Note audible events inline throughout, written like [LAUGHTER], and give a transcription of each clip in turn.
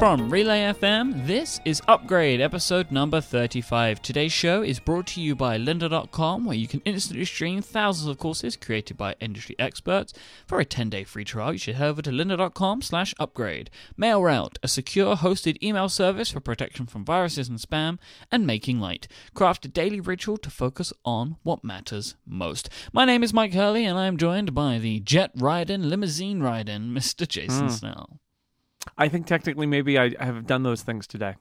From Relay FM, this is Upgrade, episode number 35. Today's show is brought to you by lynda.com, where you can instantly stream thousands of courses created by industry experts. For a 10-day free trial, you should head over to lynda.com slash upgrade. MailRoute, a secure hosted email service for protection from viruses and spam, and Making Light. Craft a daily ritual to focus on what matters most. My name is Myke Hurley, and I am joined by the jet riding, limousine riding, Mr. Jason hmm. Snell. I think technically maybe I, I have done those things today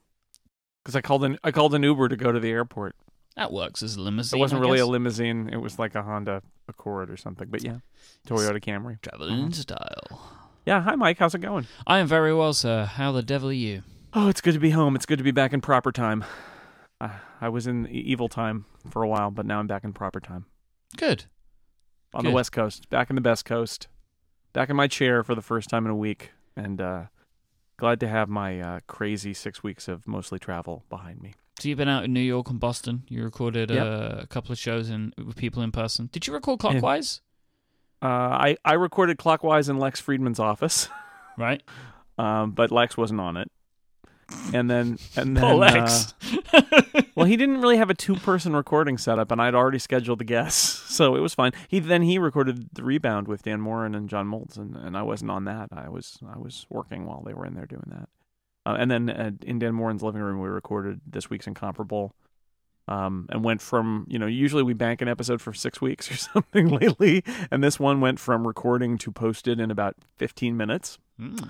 because I called an I called an Uber to go to the airport. That works as a limousine. It wasn't I really guess. a limousine; it was like a Honda Accord or something. But yeah, Toyota Camry. Traveling in style. Yeah, hi Myke, how's it going? I am very well, sir. How the devil are you? Oh, it's good to be home. It's good to be back in proper time. Uh, I was in evil time for a while, but now I'm back in proper time Good. on Good. the West Coast, back in the best coast, back in my chair for the first time in a week, and uh, glad to have my uh, crazy six weeks of mostly travel behind me. So you've been out in New York and Boston. You recorded Yep. uh, a couple of shows in, with people in person. Did you record clockwise? Uh, I I recorded clockwise in Lex Friedman's office. Right. [LAUGHS] um, but Lex wasn't on it. And then, and then, uh, [LAUGHS] well, he didn't really have a two-person recording setup, and I'd already scheduled the guests, [LAUGHS] so it was fine. He then he recorded the rebound with Dan Moren and John Moltz, and, and I wasn't on that. I was I was working while they were in there doing that. Uh, and then uh, in Dan Moren's living room, we recorded this week's Incomparable. Um, and went from you know usually we bank an episode for six weeks or [LAUGHS] something lately, and this one went from recording to posted in about fifteen minutes. Mm.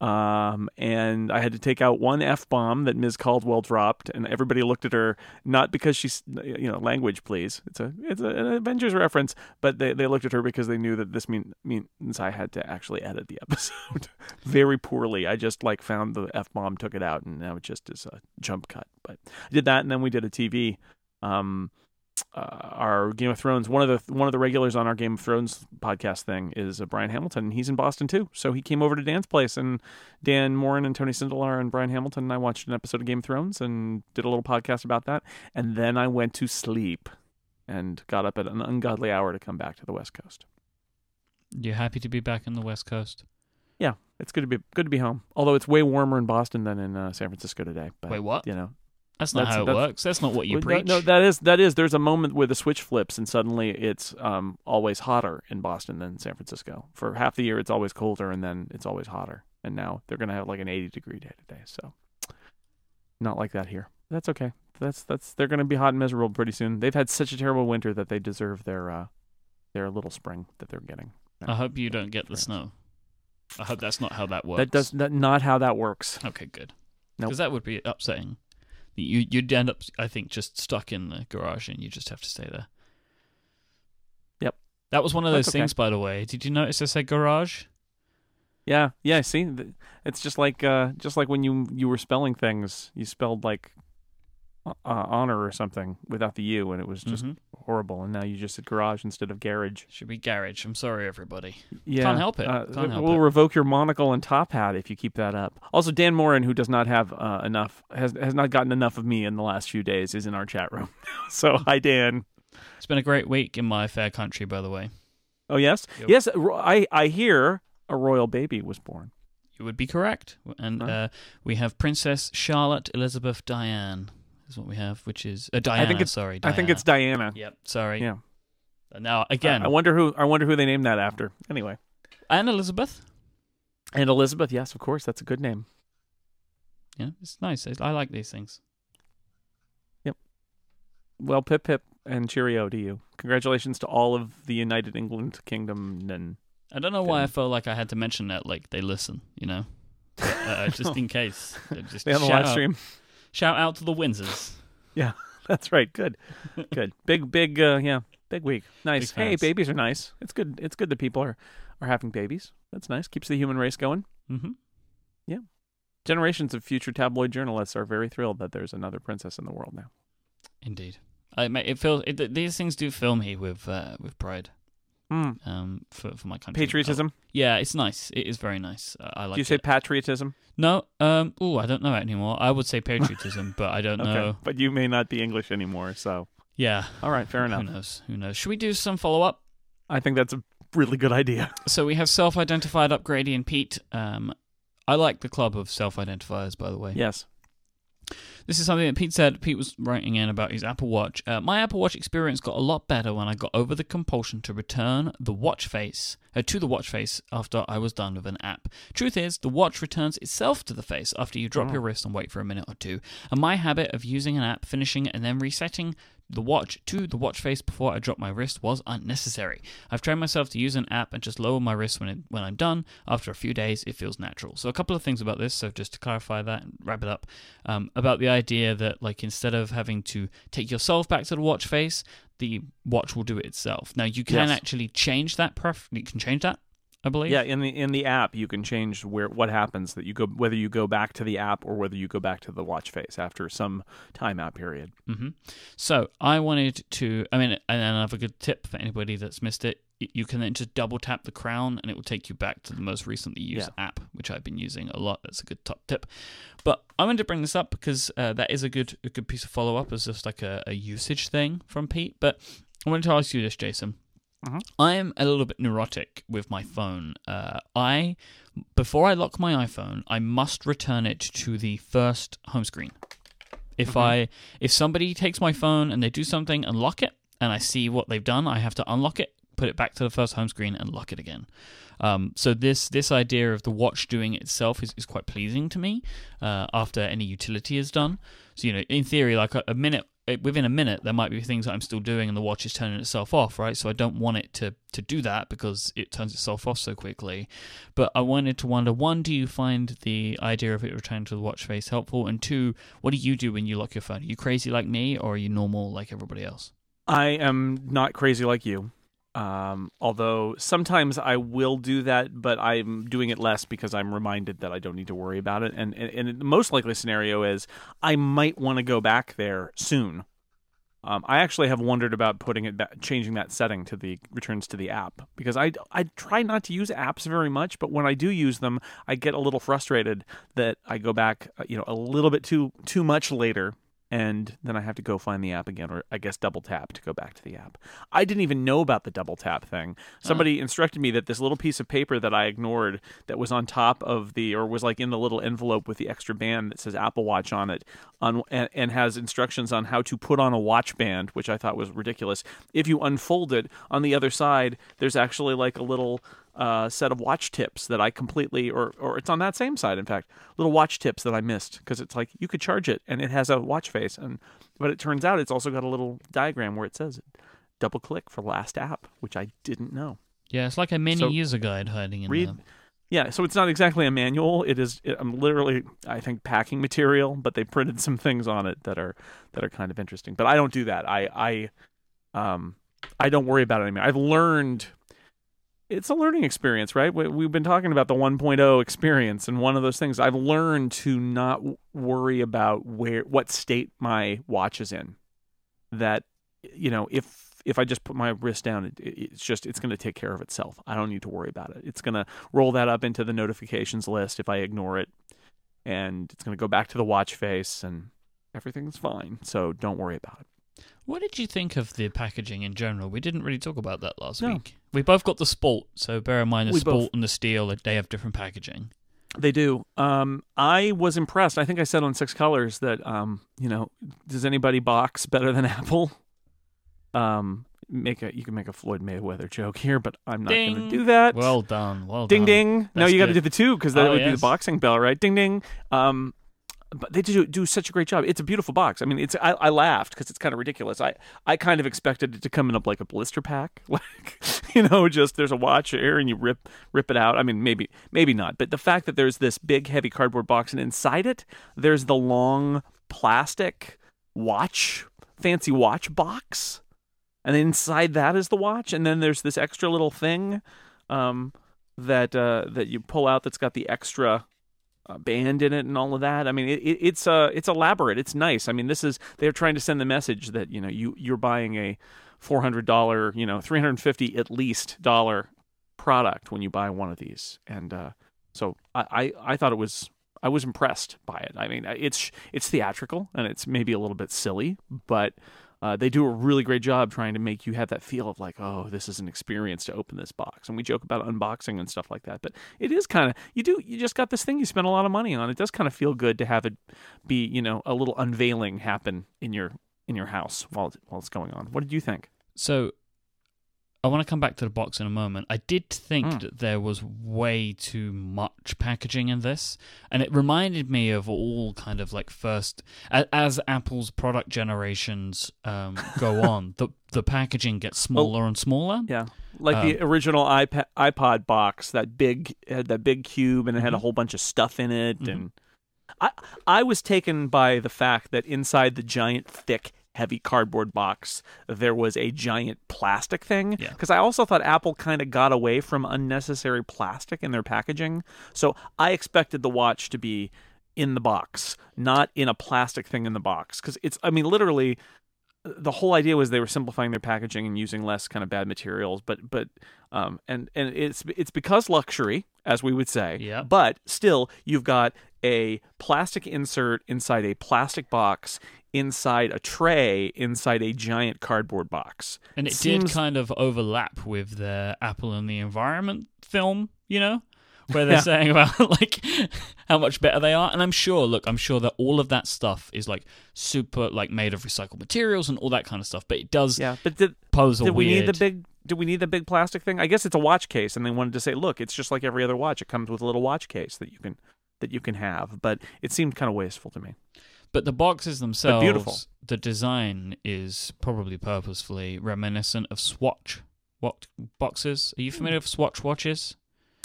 Um, and I had to take out one f bomb that Ms. Caldwell dropped, and everybody looked at her not because she's you know language, please. It's a it's a, an Avengers reference, but they, they looked at her because they knew that this mean, means I had to actually edit the [LAUGHS] episode very poorly. I just like found the f bomb, took it out, and now it just is a jump cut. But I did that, and then we did a TV. Um, uh, our Game of Thrones one of the one of the regulars on our Game of Thrones podcast thing is uh, Brian Hamilton. and He's in Boston too, so he came over to Dan's place, and Dan Moren and Tony Sindelar and Brian Hamilton and I watched an episode of Game of Thrones and did a little podcast about that, and then I went to sleep and got up at an ungodly hour to come back to the West Coast. You happy to be back in the West Coast? Yeah, it's good to be good to be home. Although it's way warmer in Boston than in uh, San Francisco today. But, Wait, what? You know, That's not That's- how it that's- works. That's not what you Well, preach. No, no, that is that is. There's a moment where the switch flips, and suddenly it's um, always hotter in Boston than San Francisco. For half the year, it's always colder, and then it's always hotter. And now they're going to have like an 80 degree day today. So not like that here. That's okay. That's that's they're going to be hot and miserable pretty soon. They've had such a terrible winter that they deserve their uh, their little spring that they're getting. I hope you don't get the snow. I hope that's not how that works. That does that, not how that works. Okay, good. Nope. Because that would be upsetting. You you'd end up, I think, just stuck in the garage, and you just have to stay there. Yep. That was one of those That's okay. things, by the way. Did you notice I said garage? Yeah, yeah. See, it's just like uh, just like when you you were spelling things, you spelled like uh, honor or something without the u, and it was just Mhm. horrible. And now you just said garage instead of garage. Should be garage. I'm sorry, everybody. Yeah, Can't help it. Uh, Can't help we'll it. revoke your monocle and top hat if you keep that up. Also, Dan Moren, who does not have uh, enough, has has not gotten enough of me in the last few days, is in our chat room. [LAUGHS] so hi, Dan. It's been a great week in my fair country, by the way. Oh yes, Yep. yes. I I hear a royal baby was born. You would be correct. And uh, we have Princess Charlotte Elizabeth Diane, is what we have, which is uh, Diana. it's- sorry, I think it's Diana. Yep, sorry. Yeah. Uh, Now again, I, I wonder who I wonder who they named that after. Anyway. and Elizabeth. And Elizabeth, yes, of course, that's a good name. Yeah, it's nice. I, I like these things. Yep. Well, pip pip and cheerio to you. Congratulations to all of the United England Kingdom. And I don't know why I felt like I had to mention that. Like they listen, you know, [LAUGHS] uh, just in case. Just they on the live out- stream. Shout out to the Windsors. Yeah, [LAUGHS] that's right. Good, good. [LAUGHS] Big, big. Uh, yeah, big week. Nice. Big hey, babies are nice. It's good. It's good that people are are having babies. That's nice. Keeps the human race going. Mm-hmm. Yeah. Generations of future tabloid journalists are very thrilled that there's another princess in the world now. Indeed. I, it feels it, these things do fill me with uh, with pride Hmm. um, for for my country. Patriotism. Yeah, it's nice. It is very nice. Uh, I like. Do you say it. patriotism? no? Um. Oh, I don't know anymore. I would say patriotism, [LAUGHS] but I don't Okay, know. but you may not be English anymore. So, Yeah. all right, fair enough. Who knows? Who knows? Should we do some follow up? I think that's a really good idea. [LAUGHS] So we have self-identified upgrading Pete. Um, I like the club of self identifiers, by the way. Yes. This is something that Pete said. Pete was writing in about his Apple Watch. Uh, my Apple Watch experience got a lot better when I got over the compulsion to return the watch face uh, to the watch face after I was done with an app. Truth is, the watch returns itself to the face after you drop Oh. your wrist and wait for a minute or two. And my habit of using an app, finishing it, and then resetting the watch to the watch face before I drop my wrist was unnecessary. I've trained myself to use an app and just lower my wrist when it, when I'm done. After a few days, it feels natural. So a couple of things about this. So just to clarify that and wrap it up, um, about the idea that like instead of having to take yourself back to the watch face, the watch will do it itself. Now you can Yes. actually change that. Pref- you can change that, I believe. Yeah, in the in the app you can change where what happens that you go whether you go back to the app or whether you go back to the watch face after some timeout period. hmm So I wanted to. I mean, and then another good tip for anybody that's missed it. You can then just double tap the crown, and it will take you back to the most recently used app, which I've been using a lot. That's a good top tip. But I wanted to bring this up because uh, that is a good a good piece of follow up as just like a, a usage thing from Pete. But I wanted to ask you this, Jason. Mhm. I am a little bit neurotic with my phone. Uh, I before I lock my iPhone, I must return it to the first home screen. If Mhm. I if somebody takes my phone and they do something and lock it, and I see what they've done, I have to unlock it, put it back to the first home screen, and lock it again. Um, so this this idea of the watch doing it itself is, is quite pleasing to me. Uh, after any utility is done, so you know, in theory, like a, a minute within a minute, there might be things that I'm still doing, and the watch is turning itself off, right? So I don't want it to to do that because it turns itself off so quickly. But I wanted to wonder: one, do you find the idea of it returning to the watch face helpful? And two, what do you do when you lock your phone? Are you crazy like me, or are you normal like everybody else? I am not crazy like you. Um, although sometimes I will do that, but I'm doing it less because I'm reminded that I don't need to worry about it. And and, and the most likely scenario is I might want to go back there soon. Um, I actually have wondered about putting it back, changing that setting to the returns to the app because I I try not to use apps very much, but when I do use them, I get a little frustrated that I go back, uh, you know, a little bit too too much later and then I have to go find the app again, or I guess double tap to go back to the app. I didn't even know about the double tap thing. Somebody uh-huh. instructed me that this little piece of paper that I ignored that was on top of the, or was like in the little envelope with the extra band that says Apple Watch on it, on and, and has instructions on how to put on a watch band, which I thought was ridiculous. If you unfold it, on the other side, there's actually like a little uh, set of watch tips that I completely, or or it's on that same side, in fact, little watch tips that I missed because it's like you could charge it and it has a watch face, and but it turns out it's also got a little diagram where it says double click for last app, which I didn't know. Yeah, it's like a mini So, user guide hiding in Read, there. yeah. So it's not exactly a manual. It is. It, I'm literally, I think, packing material, but they printed some things on it that are that are kind of interesting. But I don't do that. I I um I don't worry about it anymore. I've learned. It's a learning experience, right? We, we've been talking about the 1.0 experience, and one of those things I've learned to not worry about where what state my watch is in. That you know, if if I just put my wrist down, it- it's just it's going to take care of itself. I don't need to worry about it. It's going to roll that up into the notifications list if I ignore it, and it's going to go back to the watch face, and everything's fine. So don't worry about it. What did you think of the packaging in general? We didn't really talk about that last No. week. We both got the Sport, so bear in mind the We Sport both- and the Steel, they have different packaging. They do. Um, I was impressed. I think I said on Six Colors that um, you know, does anybody box better than [LAUGHS] Apple? Um, make a you can make a Floyd Mayweather joke here, but I'm not going Ding. to do that. Well done, well ding done. ding. Ding. No, That's you got to good. do the two because that Oh, would be yes. the boxing bell, right? Ding ding. Um, but they do do such a great job. It's a beautiful box. I mean, it's I, I laughed because it's kind of ridiculous. I I kind of expected it to come in a, like a blister pack, [LAUGHS] like you know, just there's a watch here and you rip rip it out. I mean, maybe maybe not, but the fact that there's this big heavy cardboard box and inside it there's the long plastic watch fancy watch box and inside that is the watch and then there's this extra little thing um, that uh, that you pull out that's got the extra band in it and all of that. I mean, it, it, it's uh, it's elaborate. It's nice. I mean, this is they're trying to send the message that you know you you're buying a four hundred dollar, you know, three hundred fifty at least dollar product when you buy one of these. And uh, so I, I I thought it was I was impressed by it. I mean, it's it's theatrical and it's maybe a little bit silly, but uh, they do a really great job trying to make you have that feel of like, oh, this is an experience to open this box. And we joke about unboxing and stuff like that, but it is kind of you do you just got this thing you spent a lot of money on. It does kind of feel good to have it be you know a little unveiling happen in your in your house while while it's going on. What did you think? So I want to come back to the box in a moment. I did think Mm. that there was way too much packaging in this, and it reminded me of all kind of like first as Apple's product generations um, [LAUGHS] go on, the the packaging gets smaller and smaller. Yeah, like the original iPad iPod box, that big had that big cube, and it had a Mhm. whole bunch of stuff in it. Mhm. And I I was taken by the fact that inside the giant, thick, heavy cardboard box there was a giant plastic thing. Yeah. Because I also thought Apple kind of got away from unnecessary plastic in their packaging. So I expected the watch to be in the box, not in a plastic thing in the box. Because it's, I mean, literally the whole idea was they were simplifying their packaging and using less kind of bad materials but but um and and it's it's because luxury as we would say Yeah. but still you've got a plastic insert inside a plastic box inside a tray inside a giant cardboard box And it Seems- did kind of overlap with the Apple and the Environment film, you know, where they're Yeah. saying [LAUGHS] about like how much better they are. And I'm sure, look, I'm sure that all of that stuff is like super like made of recycled materials and all that kind of stuff. But it does yeah but did, pose a did we need the big do we need the big plastic thing i guess it's a watch case and they wanted to say look it's just like every other watch it comes with a little watch case that you can that you can have but it seemed kind of wasteful to me But the boxes themselves, beautiful. the design is probably purposefully reminiscent of Swatch what boxes. Are you familiar with Swatch watches?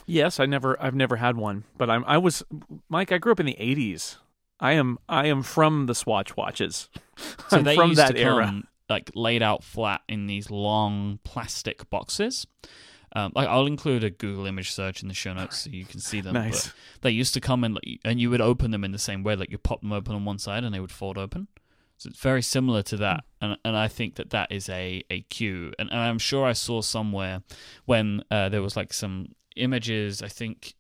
Yes, I never I've never had one, but I'm I was Myke, I grew up in the 80s. I am I am from the Swatch watches. [LAUGHS] So I'm they from used that to era. come like laid out flat in these long plastic boxes. Um, like I'll include a Google image search in the show notes so you can see them. Nice. But they used to come in, and you would open them in the same way, like you pop them open on one side and they would fold open. So it's very similar to that, and and I think that that is a a cue, and, and I'm sure I saw somewhere when uh, there was like some images, I think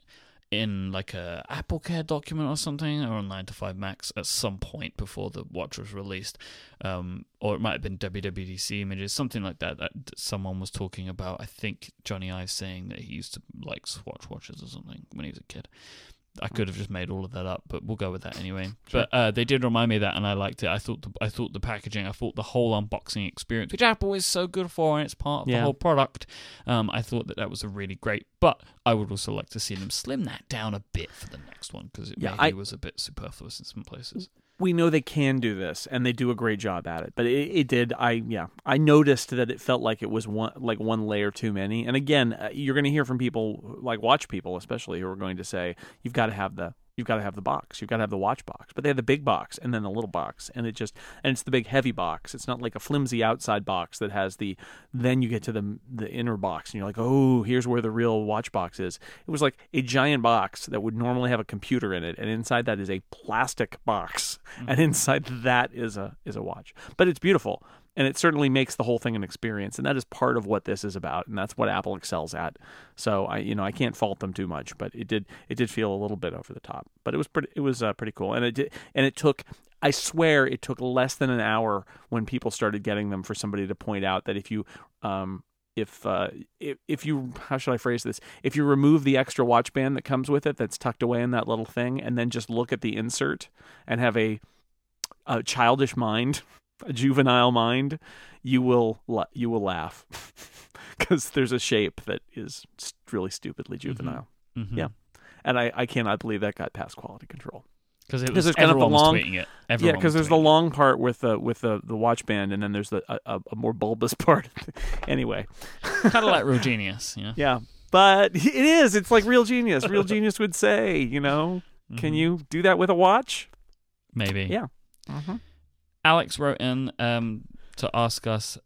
in like a Apple Care document or something, or on Nine to Five Max at some point before the watch was released, um, or it might have been WWDC images, something like that. That someone was talking about. I think Jony Ive saying that he used to like Swatch watches or something when he was a kid. I could have just made all of that up, but we'll go with that anyway. But uh, they did remind me of that, and I liked it. I thought the, I thought the packaging, I thought the whole unboxing experience, which Apple is so good for, and it's part of the whole product. Um, I thought that that was a really great. But I would also like to see them slim that down a bit for the next one because it Yeah, maybe I- was a bit superfluous in some places. We know they can do this and they do a great job at it. But it, it did I yeah, I noticed that it felt like it was one like one layer too many. And again, uh, you're going to hear from people like watch people especially who are going to say you've got to have the you've got to have the box. You've got to have the watch box. But they had the big box and then the little box and it just and it's the big heavy box. It's not like a flimsy outside box that has the then you get to the the inner box and you're like, "Oh, here's where the real watch box is." It was like a giant box that would normally have a computer in it and inside that is a plastic box hmm. and inside that is a is a watch. But it's beautiful and it certainly makes the whole thing an experience and that is part of what this is about and that's what Apple excels at. So I you know, I can't fault them too much, but it did it did feel a little bit over the top. But it was pretty it was uh, pretty cool and it did, and it took I swear it took less than an hour when people started getting them for somebody to point out that if you um if uh if, if you how should I phrase this if you remove the extra watch band that comes with it that's tucked away in that little thing and then just look at the insert and have a a childish mind a juvenile mind you will la- you will laugh [LAUGHS] because there's a shape that is really stupidly juvenile Mm-hmm. Yeah. and I, I cannot believe that got past quality control because it was there's kind of everyone the long- tweeting it. yeah because there's the it. long part with the with the the watch band and then there's the a, a, more bulbous [LAUGHS] part anyway kind of like [LAUGHS] Real Genius, know. Yeah, but it is. It's like real genius. Real genius would say, you know, can Mhm. you do that with a watch? Maybe. Yeah. Alex wrote in um, to ask us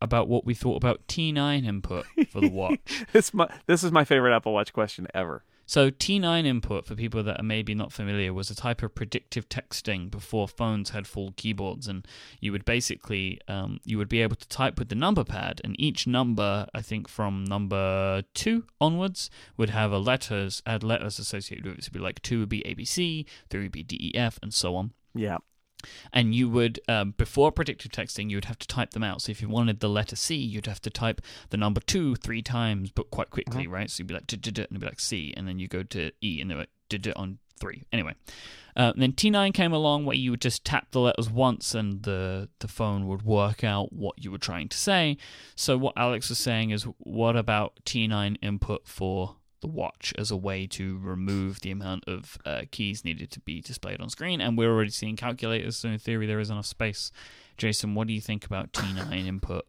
about what we thought about T9 input for the watch. [LAUGHS] This my this is my favorite Apple Watch question ever. so T9 input, for people that are maybe not familiar, was a type of predictive texting before phones had full keyboards, and you would basically um, you would be able to type with the number pad, and each number, I think from number two onwards, would have a letters had letters associated with it. So it'd be like two would be ABC, three would be DEF, and so on. Yeah, and you would um, before predictive texting you would have to type them out. So if you wanted the letter c you'd have to type the number two three times but quite quickly right? So you'd be like and it'd be like c and then you go to e and then like on three. Anyway. Uh, then t9 came along where you would just tap the letters once and the the phone would work out what you were trying to say. So what alex was saying is what about t9 input for the watch as a way to remove the amount of uh, keys needed to be displayed on screen. And we're already seeing calculators, so in theory, there is enough space. Jason, what do you think about T9 [LAUGHS] input?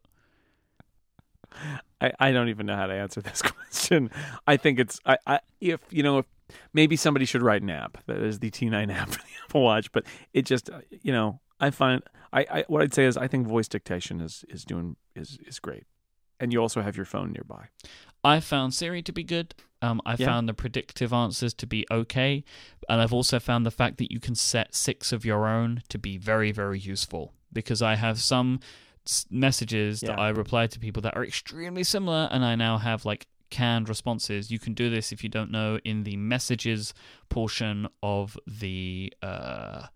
I, I don't even know how to answer this [LAUGHS] question. I think it's I, I if you know if maybe somebody should write an app that is the T9 [LAUGHS] app for the Apple Watch, but it just uh, you know I find I, I what I'd say is I think voice dictation is is doing is is great, and you also have your phone nearby. I found Siri to be good. Um, I Yeah. found the predictive answers to be okay. And I've also found the fact that you can set six of your own to be very, very useful because I have some messages that I reply to people that are extremely similar, and I now have like canned responses. You can do this if you don't know in the messages portion of the uh,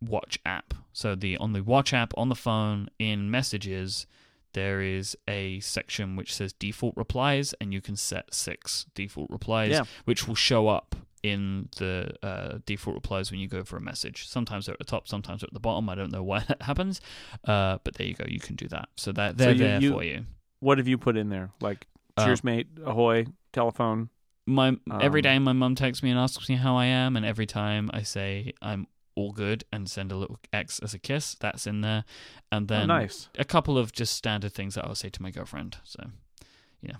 watch app. So the on the watch app on the phone in messages there is a section which says default replies, and you can set six default replies, Yeah. which will show up in the uh, default replies when you go for a message. Sometimes they're at the top, sometimes they're at the bottom. I don't know why [LAUGHS] that happens, uh, but there you go. You can do that. So that they're you- there you- for you. What have you put in there? Like Uh, cheers, mate, ahoy, telephone. My every Um, day, my mum texts me and asks me how I am, and every time I say I'm all good and send a little X as a kiss. That's in there, and oh, then nice. a couple of just standard things that I'll say to my girlfriend. So, you know,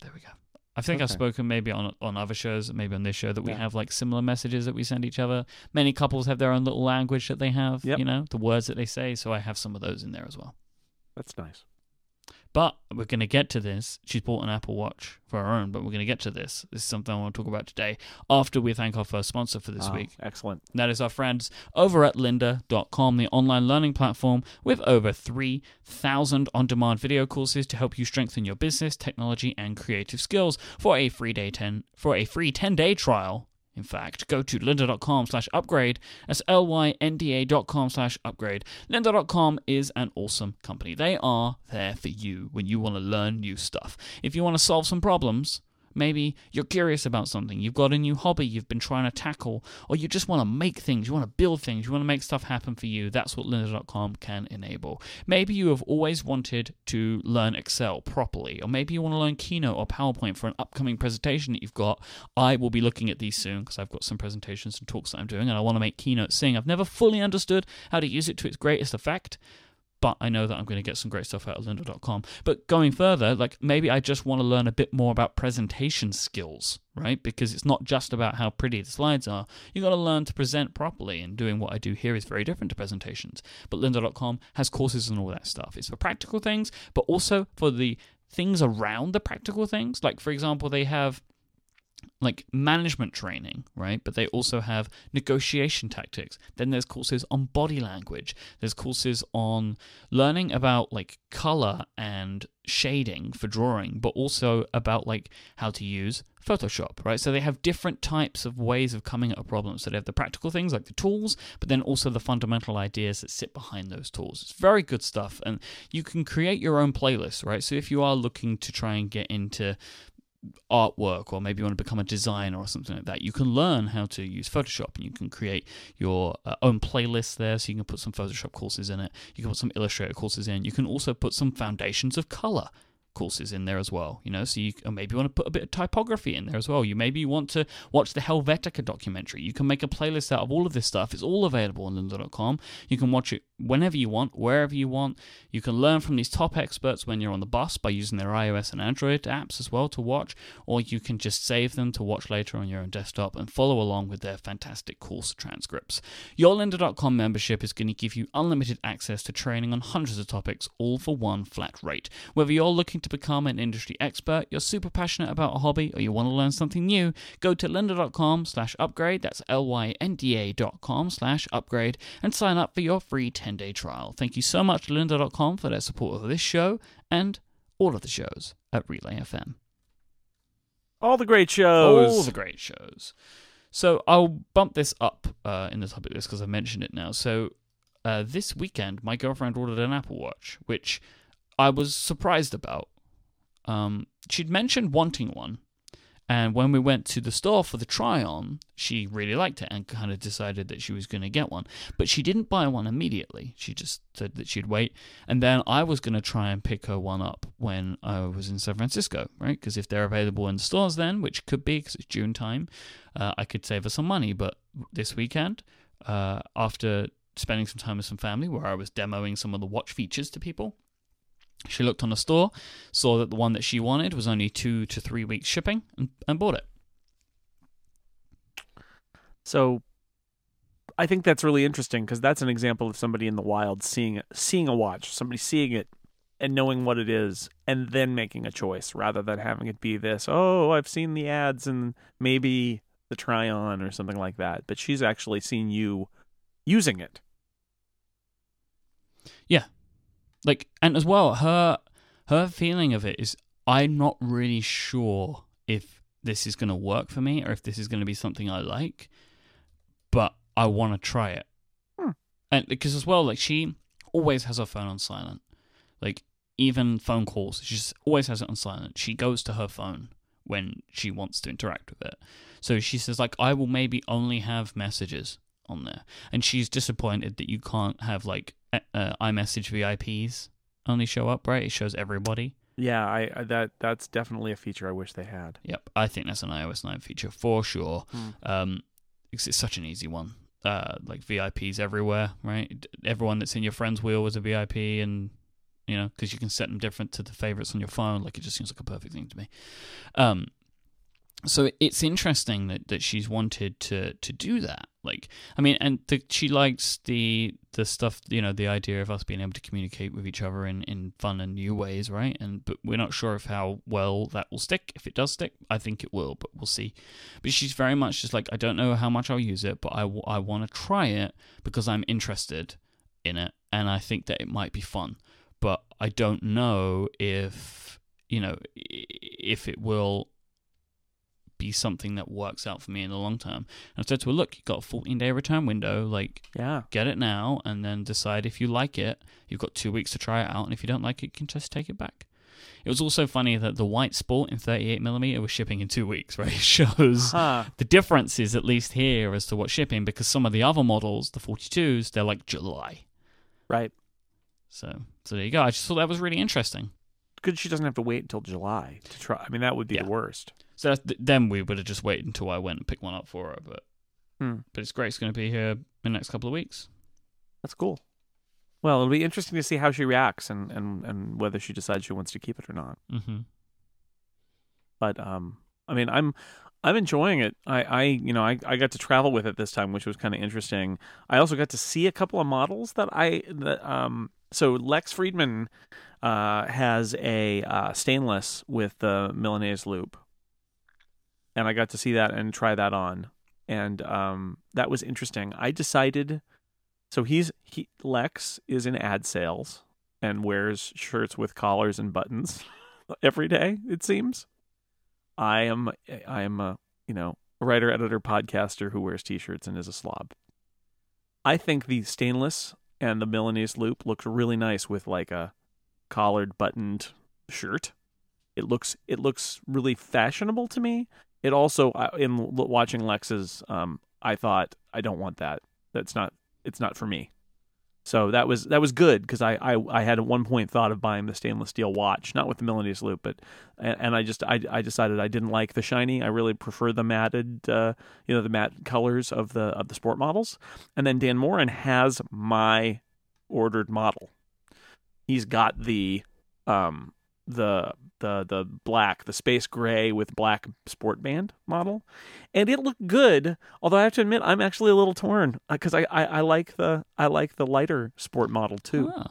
there we go. I think I've spoken maybe on on other shows, maybe on this show, that we Yeah. have like similar messages that we send each other. Many couples have their own little language that they have, Yep. you know, the words that they say. So I have some of those in there as well. That's nice. But we're going to get to this. She's bought an Apple Watch for her own, but we're going to get to this. This is something I want to talk about today after we thank our first sponsor for this Oh, week. Excellent. That is our friends over at lynda.com, the online learning platform with over 3,000 on demand video courses to help you strengthen your business, technology, and creative skills. For a free day 10 for a free 10 day trial, in fact, go to lynda.com slash upgrade. That's L-Y-N-D-A dot com slash upgrade. Lynda.com is an awesome company. They are there for you when you want to learn new stuff. If you want to solve some problems, Maybe you're curious about something, you've got a new hobby you've been trying to tackle, or you just want to make things, you want to build things, you want to make stuff happen for you. That's what lynda.com can enable. Maybe you have always wanted to learn Excel properly, or maybe you want to learn Keynote or PowerPoint for an upcoming presentation that you've got. I will be looking at these soon because I've got some presentations and talks that I'm doing, and I want to make Keynote sing. I've never fully understood how to use it to its greatest effect but I know that I'm going to get some great stuff out of lynda.com. But going further, like maybe I just want to learn a bit more about presentation skills, right? Because it's not just about how pretty the slides are. You've got to learn to present properly, and doing what I do here is very different to presentations. But lynda.com has courses and all that stuff. It's for practical things, but also for the things around the practical things. Like, for example, they have like management training, right? But they also have negotiation tactics. Then there's courses on body language. There's courses on learning about like color and shading for drawing, but also about like how to use Photoshop, right? So they have different types of ways of coming at a problem. So they have the practical things like the tools, but then also the fundamental ideas that sit behind those tools. It's very good stuff. And you can create your own playlist, right? So if you are looking to try and get into artwork or maybe you want to become a designer or something like that you can learn how to use photoshop and you can create your uh, own playlist there so you can put some photoshop courses in it. You can put some illustrator courses in. You can also put some foundations of color courses in there as well you know? So you maybe want to put a bit of typography in there as well. You maybe want to watch the helvetica documentary. You can make a playlist out of all of this stuff. It's all available on lynda.com you can watch it whenever you want wherever you want. You can learn from these top experts when you're on the bus by using their ios and android apps as well to watch or you can just save them to watch later on your own desktop and follow along with their fantastic course transcripts. Your lynda.com membership is going to give you unlimited access to training on hundreds of topics all for one flat rate. Whether you're looking to become an industry expert, you're super passionate about a hobby, or you want to learn something new, go to lynda.com slash upgrade, that's L-Y-N-D-A dot com slash upgrade, and sign up for your free 10-day trial. Thank you so much to lynda.com for their support of this show and all of the shows at Relay FM. All the great shows. All the great shows. So I'll bump this up uh, in the topic list because I mentioned it now. So uh, this weekend, my girlfriend ordered an Apple Watch, which I was surprised about. Um, she'd mentioned wanting one, and when we went to the store for the try on, she really liked it and kind of decided that she was going to get one. But she didn't buy one immediately. She just said that she'd wait. And then I was going to try and pick her one up when I was in San Francisco, right? Because if they're available in the stores then, which could be because it's June time, uh, I could save her some money. But this weekend, uh, after spending some time with some family where I was demoing some of the watch features to people, she looked on the store, saw that the one that she wanted was only two to three weeks shipping, and, and bought it. So I think that's really interesting because that's an example of somebody in the wild seeing seeing a watch, somebody seeing it and knowing what it is, and then making a choice rather than having it be this. Oh, I've seen the ads and maybe the try on or something like that. But she's actually seen you using it. Yeah, like and as well her her feeling of it is i'm not really sure if this is going to work for me or if this is going to be something i like but i want to try it. Hmm. and because as well like she always has her phone on silent. Like even phone calls she just always has it on silent. She goes to her phone when she wants to interact with it. So she says like i will maybe only have messages on there and she's disappointed that you can't have like uh, iMessage VIPs only show up, right? It shows everybody. Yeah, I, I that that's definitely a feature I wish they had. Yep, I think that's an iOS 9 feature for sure. Hmm. Um, it's, it's such an easy one. Uh, like VIPs everywhere, right? Everyone that's in your friends wheel is a VIP, and you know because you can set them different to the favorites on your phone. Like it just seems like a perfect thing to me. Um, so it's interesting that, that she's wanted to to do that like i mean and the, she likes the the stuff you know the idea of us being able to communicate with each other in in fun and new ways right? And but we're not sure of how well that will stick. If it does stick i think it will but we'll see. But she's very much just like i don't know how much i'll use it but i, w- I want to try it because i'm interested in it and i think that it might be fun. But i don't know if you know if it will be something that works out for me in the long term. And I said to her, look, you've got a 14 day return window. Like, Yeah. get it now and then decide if you like it. You've got two weeks to try it out. And if you don't like it, you can just take it back. It was also funny that the white sport in 38mm was shipping in two weeks, [LAUGHS] right? It shows Huh. the differences, at least here, as to what's shipping because some of the other models, the 42s, they're like July. Right. So, so there you go. I just thought that was really interesting. Good. She doesn't have to wait until July to try. I mean, that would be Yeah. the worst. So that's, then we would have just waited until I went and picked one up for her. But Hmm. but it's great. It's going to be here in the next couple of weeks. That's cool. Well, it'll be interesting to see how she reacts and, and, and whether she decides she wants to keep it or not. Mm-hmm. But um, I mean, I'm I'm enjoying it. I, I you know I, I got to travel with it this time, which was kind of interesting. I also got to see a couple of models that I that um. So Lex Friedman uh, has a uh, stainless with the Milanese loop, and I got to see that and try that on, and um, that was interesting. I decided. So he's he Lex is in ad sales and wears shirts with collars and buttons [LAUGHS] every day. It seems. I am I am a you know writer, editor, podcaster who wears t-shirts and is a slob. I think the stainless and the Milanese loop looks really nice with like a collared buttoned shirt. It looks it looks really fashionable to me. It also in watching Lex's um I thought I don't want that. That's not it's not for me. So that was that was good because I, I I had at one point thought of buying the stainless steel watch, not with the Milanese loop, but and, and I just I, I decided I didn't like the shiny. I really prefer the matted, uh, you know, the matte colors of the of the sport models. And then Dan Moren has my ordered model. He's got the um the the the black, the space gray with black sport band model, and it looked good. Although I have to admit, I'm actually a little torn because I, I I like the I like the lighter sport model too. Huh.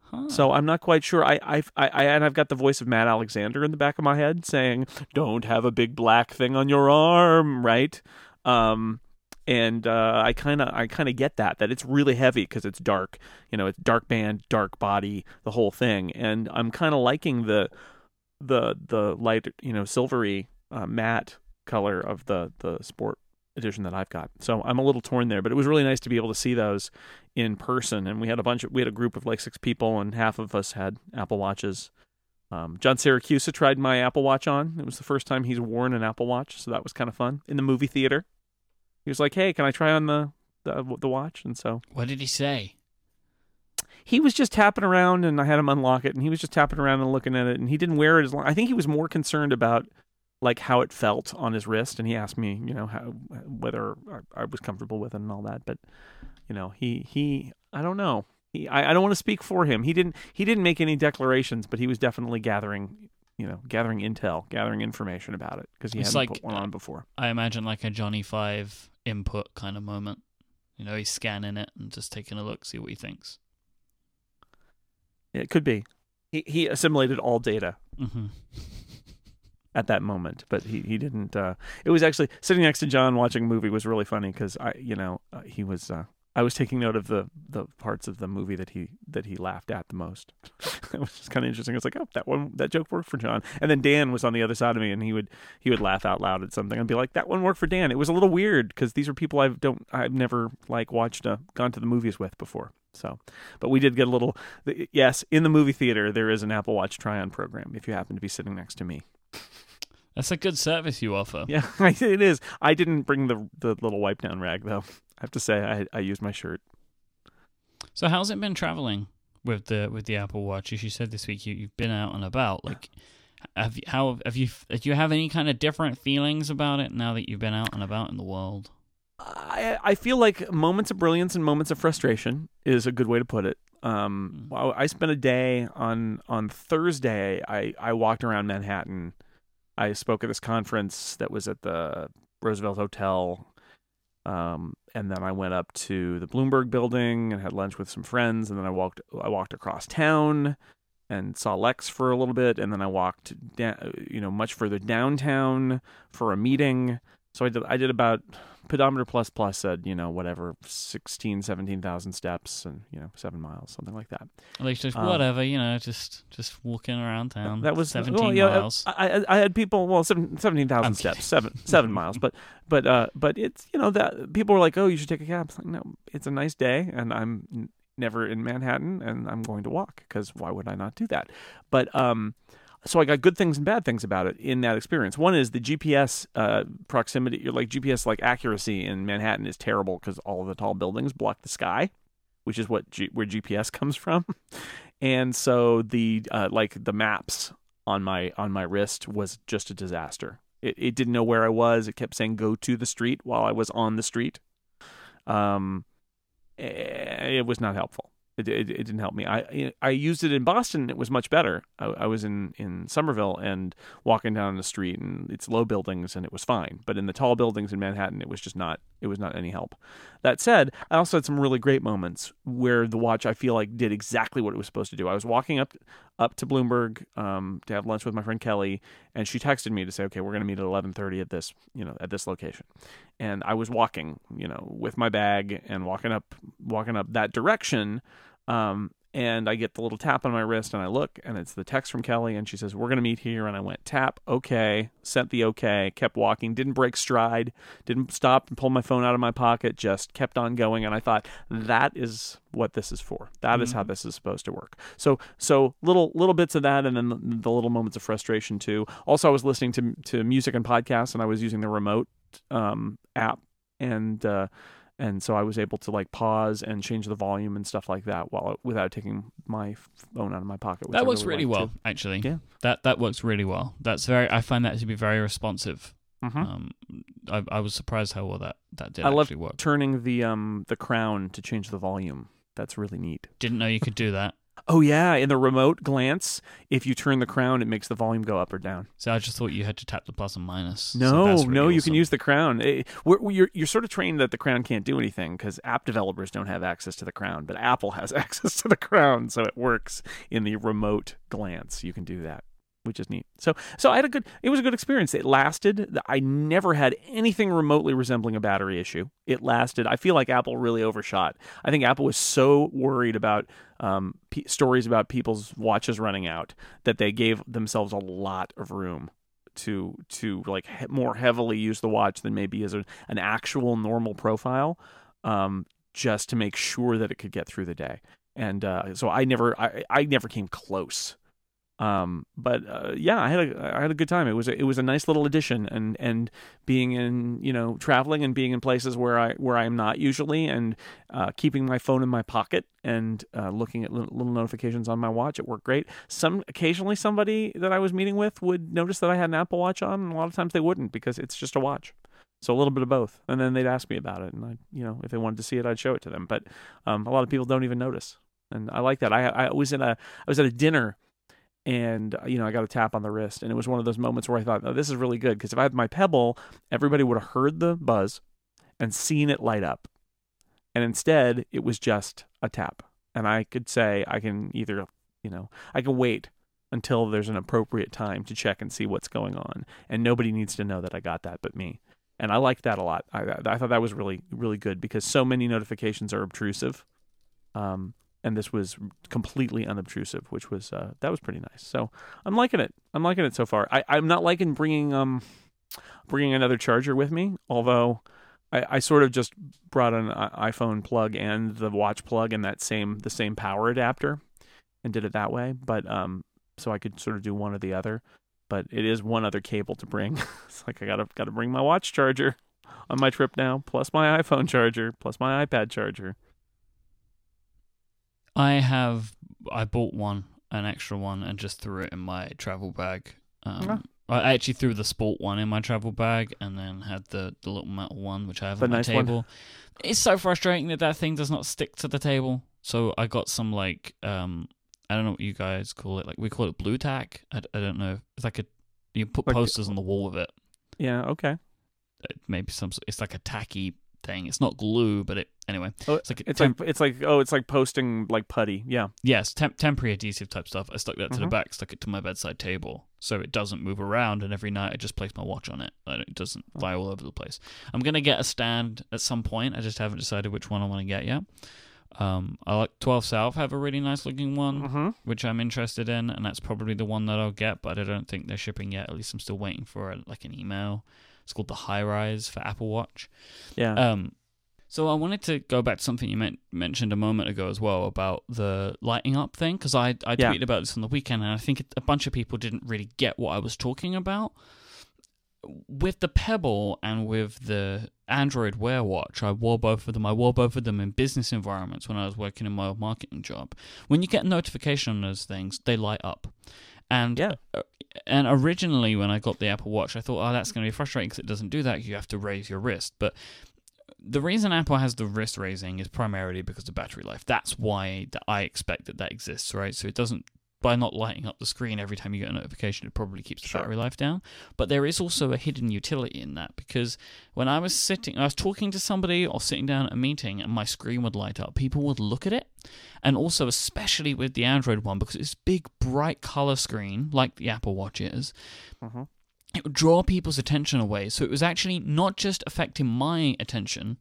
Huh. So I'm not quite sure. I, I, I, I, and I've got the voice of Matt Alexander in the back of my head saying, "Don't have a big black thing on your arm," right? Um, and uh, I kind of, I kind of get that that it's really heavy because it's dark. You know, it's dark band, dark body, the whole thing. And I'm kind of liking the, the, the light, you know, silvery uh, matte color of the the sport edition that I've got. So I'm a little torn there, but it was really nice to be able to see those in person. And we had a bunch of we had a group of like six people, and half of us had Apple Watches. Um, John Siracusa tried my Apple Watch on. It was the first time he's worn an Apple Watch, so that was kind of fun in the movie theater. He was like, "Hey, can I try on the the, the watch?" And so What did he say? he was just tapping around, and I had him unlock it, and he was just tapping around and looking at it, and he didn't wear it as long. I think he was more concerned about like how it felt on his wrist, and he asked me, you know, how whether I, I was comfortable with it and all that. But you know, he he, I don't know. He, I, I don't want to speak for him. He didn't he didn't make any declarations, but he was definitely gathering, you know, gathering intel, gathering information about it because he It's hadn't like, put one uh, on before. I imagine like a Johnny Five input kind of moment. You know, he's scanning it and just taking a look, see what he thinks. It could be. He he assimilated all data hmm [LAUGHS] at that moment, but he he didn't. Uh, it was actually sitting next to John watching a movie was really funny because I you know uh, he was. Uh, I was taking note of the the parts of the movie that he that he laughed at the most. [LAUGHS] it was just kind of interesting. It's like, oh, that one that joke worked for John. And then Dan was on the other side of me, and he would he would laugh out loud at something and be like, that one worked for Dan. It was a little weird because these are people I don't I've never like watched a gone to the movies with before. So, but we did get a little. Yes, in the movie theater there is an Apple Watch try-on program if you happen to be sitting next to me. That's a good service you offer. Yeah, [LAUGHS] it is. I didn't bring the the little wipe down rag though. I have to say I I used my shirt. So how's it been traveling with the with the Apple Watch? As you said this week, you you've been out and about. Like, have you, how have you? Do you have any kind of different feelings about it now that you've been out and about in the world? I I feel like moments of brilliance and moments of frustration is a good way to put it. Um, Mm. I I spent a day on on Thursday. I I walked around Manhattan. I spoke at this conference that was at the Roosevelt Hotel. Um, and then I went up to the Bloomberg building and had lunch with some friends. And then I walked I walked across town and saw Lex for a little bit. And then I walked down, you know, much further downtown for a meeting. So I did I did about pedometer plus plus said you know whatever 16 17,000 steps and you know 7 miles something like that. Like just Um, whatever, you know, just just walking around town. that was seventeen well, yeah, miles. I, I I had people well 17,000 steps 7 7 [LAUGHS] miles but but uh but it's you know that people were like oh you should take a cab. It's like no it's a nice day and I'm n- never in Manhattan and I'm going to walk cuz why would I not do that? But um so I got good things and bad things about it in that experience. One is the GPS uh, proximity, like GPS like accuracy in Manhattan is terrible because all of the tall buildings block the sky, which is what G- where GPS [LAUGHS] comes from. And so the uh, like the maps on my on my wrist was just a disaster. It it didn't know where I was. It kept saying go to the street while I was on the street. Um, eh, it was not helpful. It, it, it didn't help me. I I used it in Boston. It was much better. I, I was in in Somerville and walking down the street, and it's low buildings, and it was fine. But in the tall buildings in Manhattan, it was just not. It was not any help. That said, I also had some really great moments where the watch I feel like did exactly what it was supposed to do. I was walking up up to Bloomberg um, to have lunch with my friend Kelly, and she texted me to say, "Okay, we're going to meet at eleven thirty at this you know at this location." And I was walking, you know, with my bag and walking up walking up that direction. Um, and I get the little tap on my wrist, and I look, and it's the text from Kelly, and she says, "We're going to meet here." And I went tap, okay, sent the okay, kept walking, didn't break stride, didn't stop and pull my phone out of my pocket, just kept on going. And I thought that is what this is for. That is how this is supposed to work. So, so little little bits of that, and then the, the little moments of frustration too. Also, I was listening to to music and podcasts, and I was using the remote um, app, and uh, and so I was able to like pause and change the volume and stuff like that while without taking my phone out of my pocket. that works really liked, well, too. actually. Yeah. That that works really well. That's very. I find that to be very responsive. Mhm. Um, I, I was surprised how well that that did I love actually work. turning the um the crown to change the volume. That's really neat. Didn't know you could do that. Oh yeah, in the remote glance, if you turn the crown, it makes the volume go up or down. So I just thought you had to tap the plus and minus. No, really no, you can use the crown. Eh, we're, we- you're you're sort of trained that the crown can't do anything because app developers don't have access to the crown, but Apple has [LAUGHS] access to the crown, so it works in the remote glance. You can do that, which is neat. So so I had a good. It was a good experience. It lasted. I never had anything remotely resembling a battery issue. It lasted. I feel like Apple really overshot. I think Apple was so worried about um, p- stories about people's watches running out that they gave themselves a lot of room to to like he- more heavily use the watch than maybe as a, an actual normal profile, um, just to make sure that it could get through the day. And uh, so I never I, I never came close. Um, but uh, yeah, I had a I had a good time. It was a, it was a nice little addition, and and being in you know traveling and being in places where I where I am not usually, and uh, keeping my phone in my pocket and uh, looking at little, notifications on my watch, it worked great. Some occasionally somebody that I was meeting with would notice that I had an Apple Watch on, and a lot of times they wouldn't because it's just a watch. So a little bit of both, and then they'd ask me about it, and I, you know, if they wanted to see it, I'd show it to them. But um, a lot of people don't even notice, and I like that. I I was in a I was at a dinner and you know I got a tap on the wrist, and it was one of those moments where I thought, "Oh, this is really good," because if I had my Pebble, everybody would have heard the buzz and seen it light up, and instead it was just a tap, and I could say I can either, you know, I can wait until there's an appropriate time to check and see what's going on, and nobody needs to know that I got that but me. And I liked that a lot. I, I thought that was really, really good because so many notifications are obtrusive. Um, and this was completely unobtrusive, which was uh, that was pretty nice. So I'm liking it. I'm liking it so far. I, I'm not liking bringing um bringing another charger with me, although I, I sort of just brought an iPhone plug and the watch plug and that same the same power adapter and did it that way. But um so I could sort of do one or the other. But it is one other cable to bring. [LAUGHS] it's like I gotta gotta bring my watch charger on my trip now, plus my iPhone charger, plus my iPad charger. I have I bought one, an extra one, and just threw it in my travel bag. Um, Ah. I actually threw the sport one in my travel bag, and then had the, the little metal one, which I have The on my nice one. table. It's so frustrating that that thing does not stick to the table. So I got some like um I don't know what you guys call it. Like we call it Blu Tack. I, I don't know. It's like a you put Like- posters on the wall with it. Yeah, okay. Maybe some. It's like a tacky thing. It's not glue, but it anyway. Oh, It's like It's temp- like it's like oh, it's like posting like putty. Yeah. Yes, temp- temporary adhesive type stuff. I stuck that to the Mhm. back, stuck it to my bedside table, so it doesn't move around. And every night I just place my watch on it. and It doesn't Oh. fly all over the place. I'm gonna get a stand at some point. I just haven't decided which one I want to get yet. Um, I like 12 South have a really nice looking one, Mm-hmm. which I'm interested in, and that's probably the one that I'll get. But I don't think they're shipping yet. At least I'm still waiting for like an email. It's called the HiRise for Apple Watch. Yeah. Um, so I wanted to go back to something you men- mentioned a moment ago as well about the lighting up thing because I I Yeah. tweeted about this on the weekend and I think a bunch of people didn't really get what I was talking about. With the Pebble and with the Android Wear Watch, I wore both of them. I wore both of them in business environments when I was working in my old marketing job. When you get a notification on those things, they light up. And Yeah. uh, and originally when I got the Apple Watch, I thought, oh, that's going to be frustrating because it doesn't do that. You have to raise your wrist. But the reason Apple has the wrist raising is primarily because of battery life. That's why that I expect that that exists, right? So it doesn't by not lighting up the screen every time you get a notification, it probably keeps the Sure. battery life down. But there is also a hidden utility in that because when I was sitting, I was talking to somebody or sitting down at a meeting, and my screen would light up. People would look at it, and also especially with the Android one because it's big, bright color screen like the Apple Watch is Mhm. It would draw people's attention away. So it was actually not just affecting my attention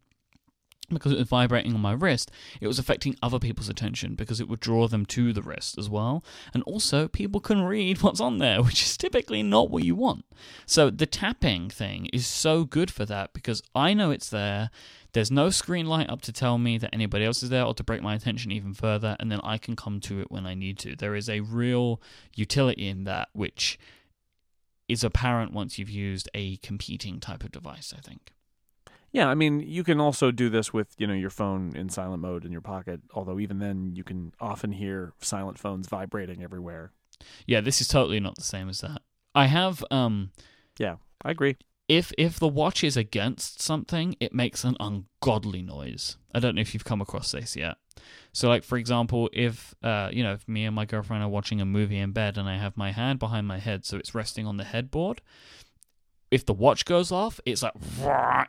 because it was vibrating on my wrist, it was affecting other people's attention because it would draw them to the wrist as well. And also, people can read [LAUGHS] what's on there, which is typically not what you want. So the tapping thing is so good for that because I know it's there. There's no screen light up to tell me that anybody else is there or to break my attention even further, and then I can come to it when I need to. There is a real utility in that, which is apparent once you've used a competing type of device, I think. Yeah, I mean, you can also do this with you know your phone in silent mode in your pocket. Although even then, you can often hear silent phones vibrating everywhere. Yeah, this is totally not the same as that. I have um Yeah, I agree. if if the watch is against something, it makes an ungodly noise. I don't know if you've come across this yet. So like for example, if uh you know, if me and my girlfriend are watching a movie in bed and I have my hand behind my head so it's resting on the headboard, if the watch goes off, it's like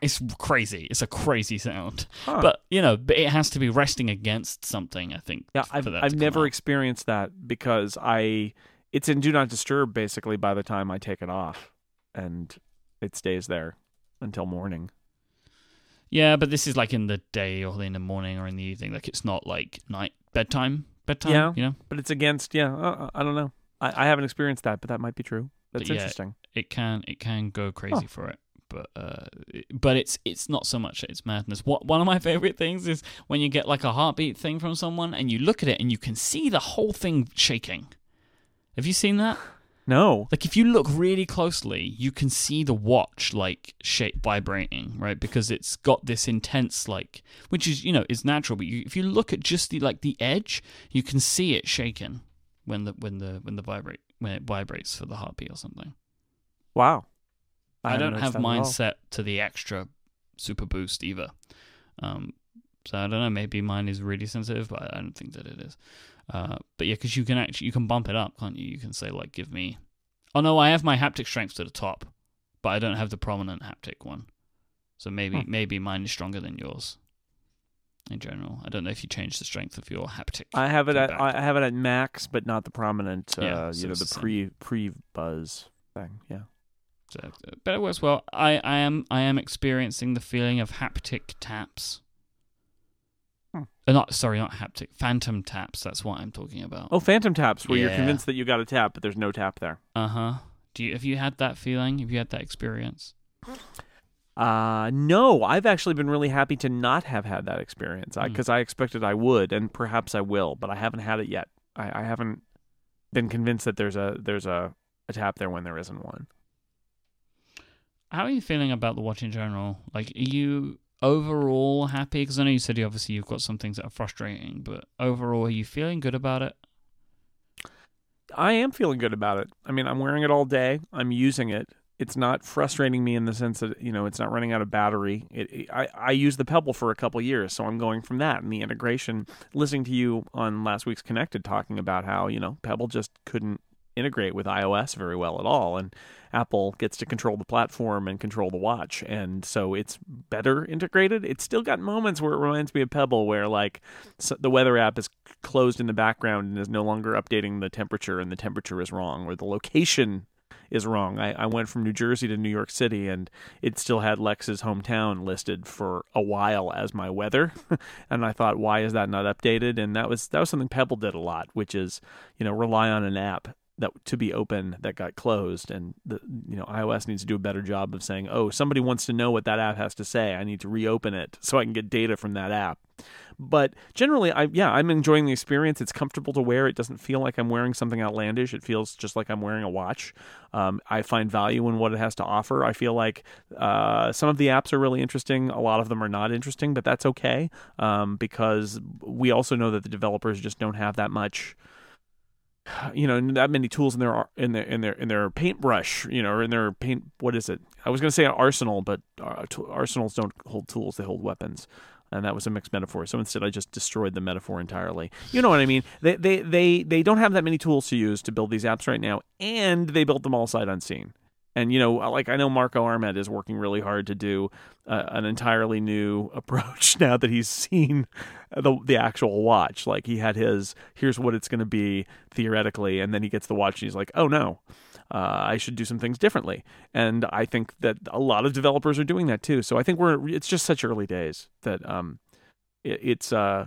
it's crazy. It's a crazy sound. Huh. But you know, but it has to be resting against something, I think. yeah, for I've I've never out. experienced that because I it's in do not disturb basically by the time I take it off, and it stays there until morning. Yeah, but this is like in the day or in the morning or in the evening. Like it's not like night bedtime bedtime. Yeah. you know. But it's against yeah. Uh, I don't know. I, I haven't experienced that, but that might be true. That's yeah, interesting. it can it can go crazy for it but uh but it's it's not so much that it's madness what one of my [LAUGHS] favorite things is when you get like a heartbeat thing from someone and you look at it and you can see the whole thing shaking have you seen that [LAUGHS] No. like if you look really closely you can see the watch like shape vibrating right because it's got this intense like which is you know is natural but you, if you look at just the like the edge you can see it shaking when the when the when the vibrate when it vibrates for the heartbeat or something Wow. I, haven't don't have mine set to the extra super boost either. Um, so I don't know. Maybe mine is really sensitive, but I don't think that it is. Uh, but yeah, because you can actually you can bump it up, can't you? You can say like, give me. Oh no, I have my haptic strength to the top, but I don't have the prominent haptic one. So maybe Hmm. maybe mine is stronger than yours. In general, I don't know if you change the strength of your haptic. I have it at. I have it at max, but not the prominent. Uh, Yeah, so you know the the pre pre buzz thing. Yeah. So, uh, but it works well. I, I am I am experiencing the feeling of haptic taps. Hmm. Uh, not sorry, not haptic, phantom taps. That's what I'm talking about. Oh, phantom taps, where you're Yeah. convinced that you got a tap, but there's no tap there. Uh huh. Do you have you had that feeling? Have you had that experience? Uh, no, I've actually been really happy to not have had that experience Hmm. because I expected I would, and perhaps I will, but I haven't had it yet. I, I haven't been convinced that there's a there's a, a tap there when there isn't one. How are you feeling about the watch in general? Like, are you overall happy? Because I know you said you obviously you've got some things that are frustrating, but overall, are you feeling good about it? I am feeling good about it. I mean, I'm wearing it all day. I'm using it. It's not frustrating me in the sense that you know it's not running out of battery. It, it- I I used the Pebble for a couple years, so I'm going from that and the integration. Listening to you on last week's Connected talking about how you know Pebble just couldn't integrate with iOS very well at all, and Apple gets to control the platform and control the watch, and so it's better integrated. It's still got moments where it reminds me of Pebble, where like the weather app is closed in the background and is no longer updating the temperature, and the temperature is wrong, or the location is wrong. I, I went from New Jersey to New York City, and it still had Lex's hometown listed for a while as my weather, [LAUGHS] and I thought, why is that not updated? And that was that was something Pebble did a lot, which is you know rely on an app that to be open that got closed. And the you know iOS needs to do a better job of saying oh somebody wants to know what that app has to say. I need to reopen it so I can get data from that app. But generally I yeah I'm enjoying the experience. It's comfortable to wear. It doesn't feel like I'm wearing something outlandish. It feels just like I'm wearing a watch. Um, I find value in what it has to offer. I feel like uh, some of the apps are really interesting. A lot of them are not interesting but that's okay um, because we also know that the developers just don't have that much you know that many tools in their in their in their in their paintbrush you know or in their paint what is it? I was going to say an arsenal but uh, arsenals don't hold tools they hold weapons. And that was a mixed metaphor. So instead i just destroyed the metaphor entirely. You know what i mean? They they they they don't have that many tools to use to build these apps right now and they built them all sight unseen. And you know like i know marco arment is working really hard to do uh, an entirely new [LAUGHS] approach now that he's seen the the actual watch like he had his here's what it's going to be theoretically and then he gets the watch and he's like oh no uh, I should do some things differently, and I think that a lot of developers are doing that too. So I think we're it's just such early days that um, it, it's uh,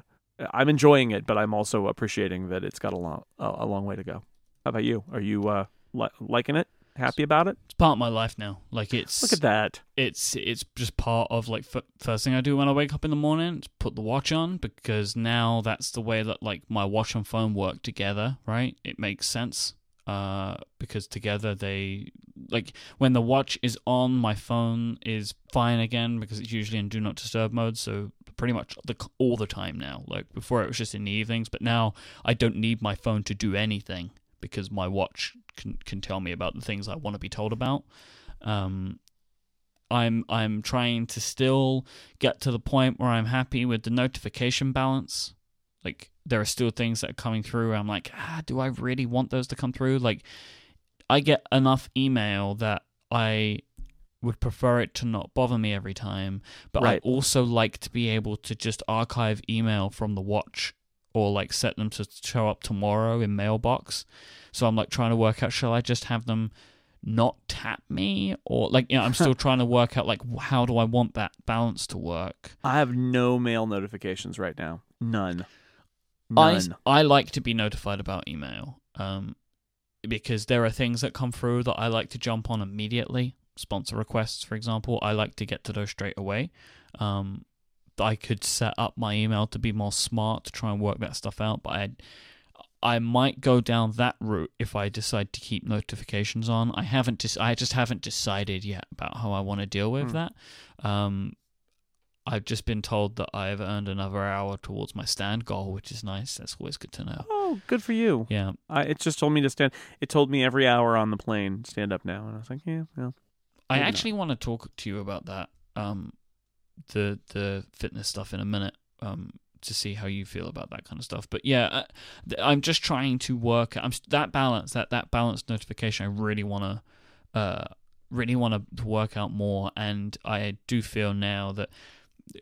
I'm enjoying it, but I'm also appreciating that it's got a long a, a long way to go. How about you? Are you uh, li- liking it? Happy about it? It's part of my life now. Like it's Look at that. it's it's just part of like f- first thing I do when I wake up in the morning is put the watch on because now that's the way that like my watch and phone work together, right? It makes sense uh because together they like when the watch is on my phone is fine again because it's usually in do not disturb mode so pretty much the, all the time now like before it was just in the evenings but now I don't need my phone to do anything because my watch can can tell me about the things I want to be told about um I'm I'm trying to still get to the point where I'm happy with the notification balance. Like there are still things that are coming through. I'm like, ah, do I really want those to come through? Like I get enough email that I would prefer it to not bother me every time, but Right. I also like to be able to just archive email from the watch or like set them to show up tomorrow in mailbox. So I'm like trying to work out shall I just have them not tap me or like you know I'm [LAUGHS] still trying to work out like how do I want that balance to work. I have no mail notifications right now. None. I None. I like to be notified about email. Um because there are things that come through that I like to jump on immediately. Sponsor requests, for example, I like to get to those straight away. Um, I could set up my email to be more smart to try and work that stuff out, but I I might go down that route if I decide to keep notifications on. I haven't just I just haven't decided yet about how I want to deal with Hmm. that. Um, I've just been told that I've earned another hour towards my stand goal, which is nice. That's always good to know. Oh, good for you. Yeah, I, it just told me to stand. It told me every hour on the plane, stand up now, and I was like, yeah, well, I Maybe not. actually want to talk to you about that, um, the the fitness stuff in a minute, um, to see how you feel about that kind of stuff. But yeah, uh, I'm just trying to work. I'm that balance, that that balanced notification. I really want to, uh, really want to work out more, and I do feel now that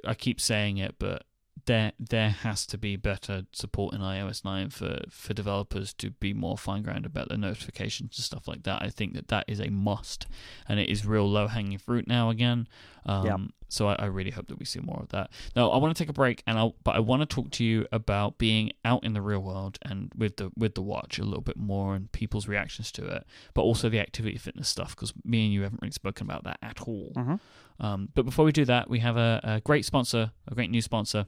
I keep saying it, but there there has to be better support in iOS 9 for for developers to be more fine grained about the notifications and stuff like that. I think that that is a must, and it is real low hanging fruit now again. Um, Yeah. So I, I really hope that we see more of that. Now I want to take a break, and I'll but I want to talk to you about being out in the real world and with the with the watch a little bit more and people's reactions to it, but also the activity fitness stuff because me and you haven't really spoken about that at all. Mhm. Um, but before we do that, we have a, a great sponsor, a great new sponsor,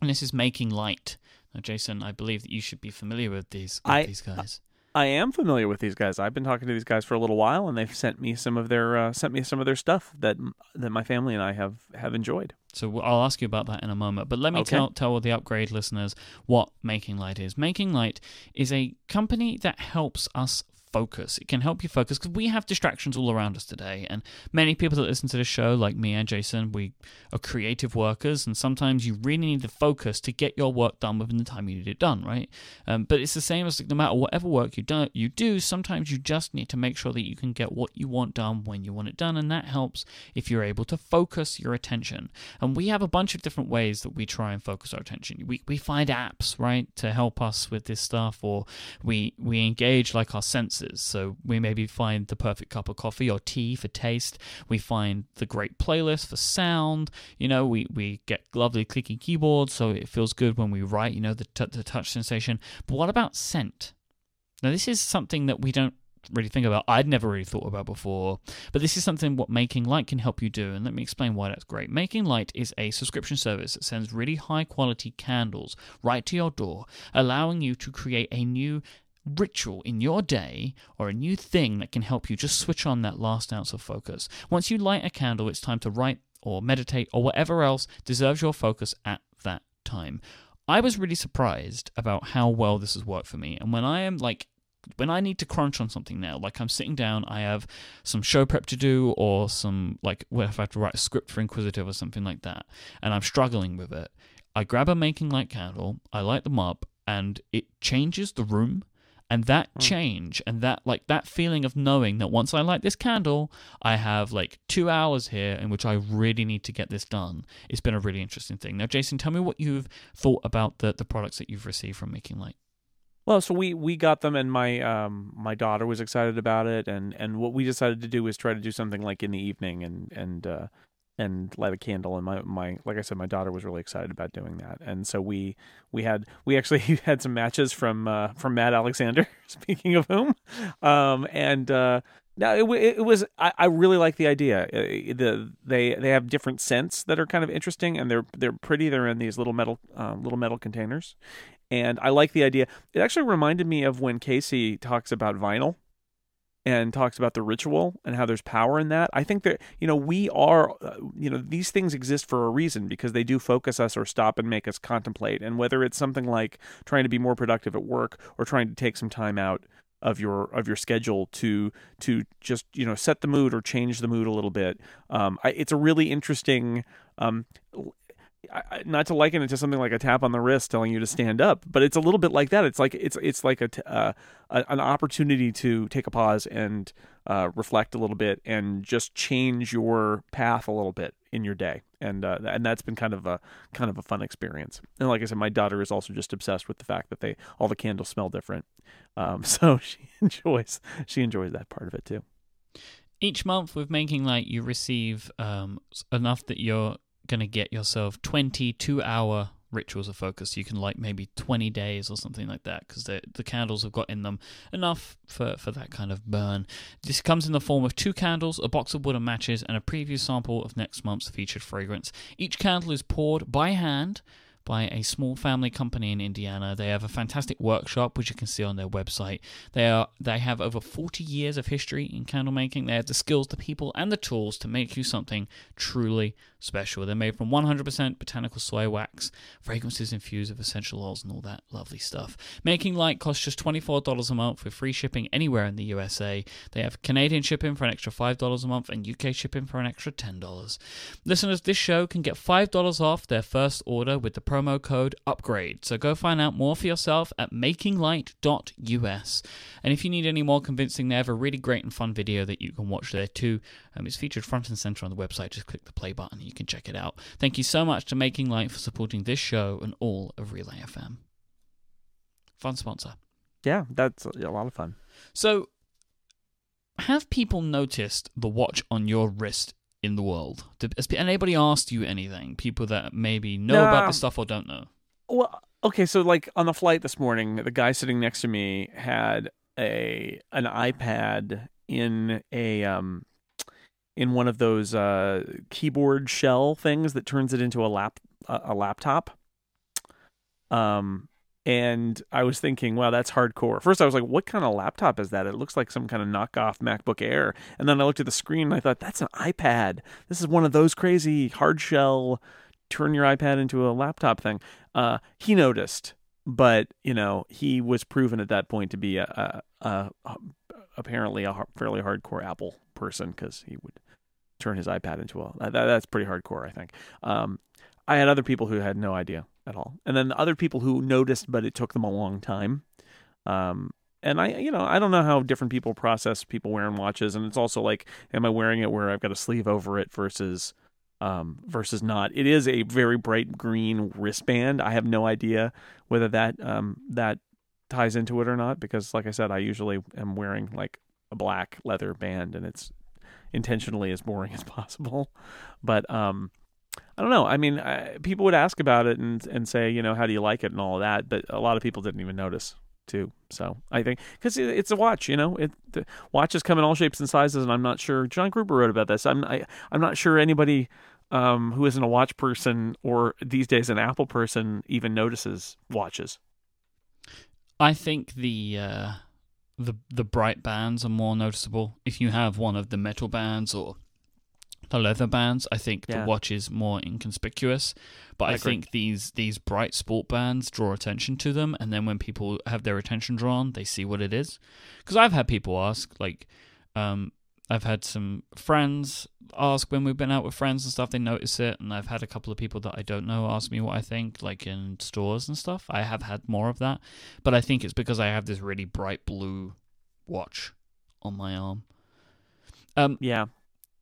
and this is Making Light. Now, Jason, I believe that you should be familiar with these with I- these guys. I am familiar with these guys. I've been talking to these guys for a little while, and they've sent me some of their uh, sent me some of their stuff that that my family and I have have enjoyed. So I'll ask you about that in a moment. But let me Okay. tell tell the upgrade listeners what Making Light is. Making Light is a company that helps us focus. It can help you focus because we have distractions all around us today, and many people that listen to the show, like me and Jason, we are creative workers, and sometimes you really need the focus to get your work done within the time you need it done, right? Um, but it's the same as like, no matter whatever work you do, you do. Sometimes you just need to make sure that you can get what you want done when you want it done, and that helps if you're able to focus your attention. And we have a bunch of different ways that we try and focus our attention. We we find apps right to help us with this stuff, or we we engage like our senses. So we maybe find the perfect cup of coffee or tea for taste. We find the great playlist for sound. You know, we we get lovely clicky keyboards, so it feels good when we write. You know, the t- the touch sensation. But what about scent? Now this is something that we don't really think about. I'd never really thought about before. But this is something what Making Light can help you do, and let me explain why that's great. Making Light is a subscription service that sends really high quality candles right to your door, allowing you to create a new ritual in your day or a new thing that can help you just switch on that last ounce of focus. Once you light a candle, it's time to write or meditate or whatever else deserves your focus at that time. I was really surprised about how well this has worked for me. And when I am like when I need to crunch on something now, like I'm sitting down, I have some show prep to do, or some like well, if I have to write a script for Inquisitive or something like that, and I'm struggling with it, I grab a making light candle, I light them up, and it changes the room. And that Hmm. change and that like that feeling of knowing that once I light this candle, I have like two hours here in which I really need to get this done. It's been a really interesting thing. Now, Jason, tell me what you've thought about the the products that you've received from Making Light. Well, so we we got them, and my um my daughter was excited about it, and and what we decided to do was try to do something like in the evening, and and uh, and light a candle. And my my like I said, my daughter was really excited about doing that, and so we we had we actually [LAUGHS] had some matches from uh, from Matt Alexander. [LAUGHS] Speaking of whom, um, and uh, no, it, it was I, I really like the idea. Uh, The they they have different scents that are kind of interesting, and they're they're pretty. They're in these little metal uh, little metal containers, and I like the idea. It actually reminded me of when Casey talks about vinyl and talks about the ritual and how there's power in that. I think that you know we are uh, you know these things exist for a reason because they do focus us or stop and make us contemplate. And whether it's something like trying to be more productive at work or trying to take some time out of your of your schedule to to just you know set the mood or change the mood a little bit. Um, I, it's a really interesting. Um, not to liken it to something like a tap on the wrist telling you to stand up, but it's a little bit like that. It's like it's it's like a, uh, an opportunity to take a pause and uh, reflect a little bit and just change your path a little bit in your day. And uh, and that's been kind of a kind of a fun experience. And like I said, my daughter is also just obsessed with the fact that they all the candles smell different. Um, [LAUGHS] so she enjoys she enjoys that part of it too. Each month with Making Light, you receive um, enough that you're going to get yourself 22 hour rituals of focus. You can light maybe 20 days or something like that because the, the candles have got in them enough for, for that kind of burn. This comes in the form of two candles, a box of wooden matches, and a preview sample of next month's featured fragrance. Each candle is poured by hand by a small family company in Indiana. They have a fantastic workshop, which you can see on their website. They are they have over 40 years of history in candle making. They have the skills, the people, and the tools to make you something truly special. They're made from 100% botanical soy wax, fragrances infused with essential oils, and all that lovely stuff. Making Light costs just $24 a month with free shipping anywhere in the USA. They have Canadian shipping for an extra $5 a month and UK shipping for an extra $10. Listeners, this show can get $5 off their first order with the promo code UPGRADE. So go find out more for yourself at makinglight.us. And if you need any more convincing, they have a really great and fun video that you can watch there too. Um, it's featured front and center on the website. Just click the play button can check it out. Thank you so much to Making Light for supporting this show and all of Relay FM. Fun sponsor. Yeah, that's a lot of fun. So, have people noticed the watch on your wrist in the world? Did, has anybody asked you anything? People that maybe know No. about this stuff or don't know? Well, okay, so like on the flight this morning, the guy sitting next to me had a an iPad in a um in one of those uh keyboard shell things that turns it into a lap a, laptop. Um and I was thinking, wow, that's hardcore. First, I was like, what kind of laptop is that? It looks like some kind of knockoff MacBook Air. And then I looked at the screen and I thought, that's an iPad. This is one of those crazy hard shell turn your iPad into a laptop thing. Uh, he noticed, but you know, he was proven at that point to be a, a, a, apparently a fairly hardcore Apple person because he would turn his iPad into a. That, that's pretty hardcore, I think. Um, I had other people who had no idea at all, and then other people who noticed, but it took them a long time. Um, and I, you know, I don't know how different people process people wearing watches, and it's also like, am I wearing it where I've got a sleeve over it versus um, versus not. It is a very bright green wristband. I have no idea whether that um, that ties into it or not because, like I said, I usually am wearing like a black leather band, and it's intentionally as boring as [LAUGHS] possible. But um, I don't know. I mean, I, people would ask about it and and say, you know, how do you like it and all of that, but a lot of people didn't even notice too. So I think because it's a watch, you know, it the watches come in all shapes and sizes, and I'm not sure. John Gruber wrote about this. I'm I, I'm not sure anybody um, who isn't a watch person or these days an Apple person even notices watches. I think the uh, the the bright bands are more noticeable. If you have one of the metal bands or the leather bands, I think Yeah. the watch is more inconspicuous. But I I, think these these bright sport bands draw attention to them, and then when people have their attention drawn, they see what it is. Because I've had people ask, like, um, I've had some friends ask when we've been out with friends and stuff, they notice it, and I've had a couple of people that I don't know ask me what I think, like in stores and stuff. I have had more of that, but I think it's because I have this really bright blue watch on my arm. Um, Yeah.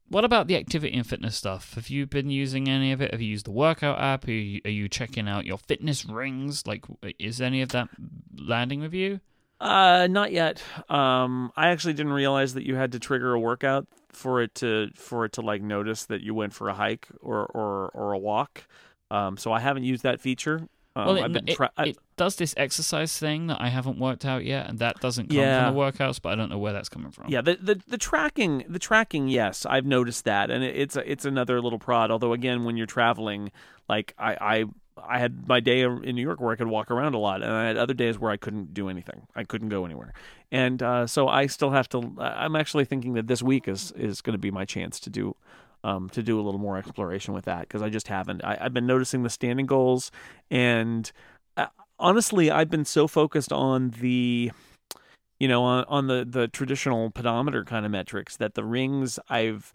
what about the activity and fitness stuff? Have you been using any of it? Have you used the workout app? Are you, are you checking out your fitness rings? Like, is any of that landing with you? Uh, not yet. Um, I actually didn't realize that you had to trigger a workout for it to for it to like notice that you went for a hike or or or a walk. Um, so I haven't used that feature. Um, well, I've it, been it, tra- I- it does this exercise thing that I haven't worked out yet, and that doesn't come Yeah. from the workouts, but I don't know where that's coming from. Yeah, the, the the tracking, the tracking, yes, I've noticed that, and it, it's a, it's another little prod. Although again, when you're traveling, like I, I I had my day in New York where I could walk around a lot, and I had other days where I couldn't do anything. I couldn't go anywhere, and uh, so I still have to. I'm actually thinking that this week is is going to be my chance to do. Um, to do a little more exploration with that because I just haven't. I, I've been noticing the standing goals, and uh, honestly, I've been so focused on the you know, on, on the, the traditional pedometer kind of metrics that the rings I've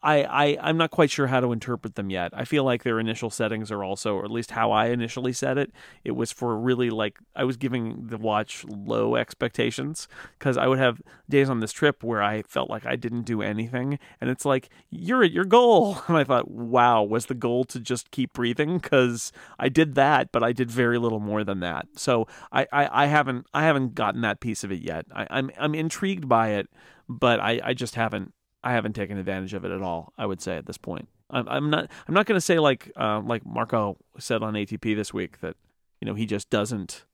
I, I I'm not quite sure how to interpret them yet. I feel like their initial settings are also, or at least how I initially set it, it was for really like I was giving the watch low expectations because I would have days on this trip where I felt like I didn't do anything, and it's like you're at your goal, [LAUGHS] and I thought, wow, was the goal to just keep breathing? Because I did that, but I did very little more than that. So I, I, I haven't I haven't gotten that piece of it yet. I, I'm I'm intrigued by it, but I, I just haven't I haven't taken advantage of it at all. I would say at this point. I'm, I'm not. I'm not going to say like uh, like Marco said on ATP this week that you know he just doesn't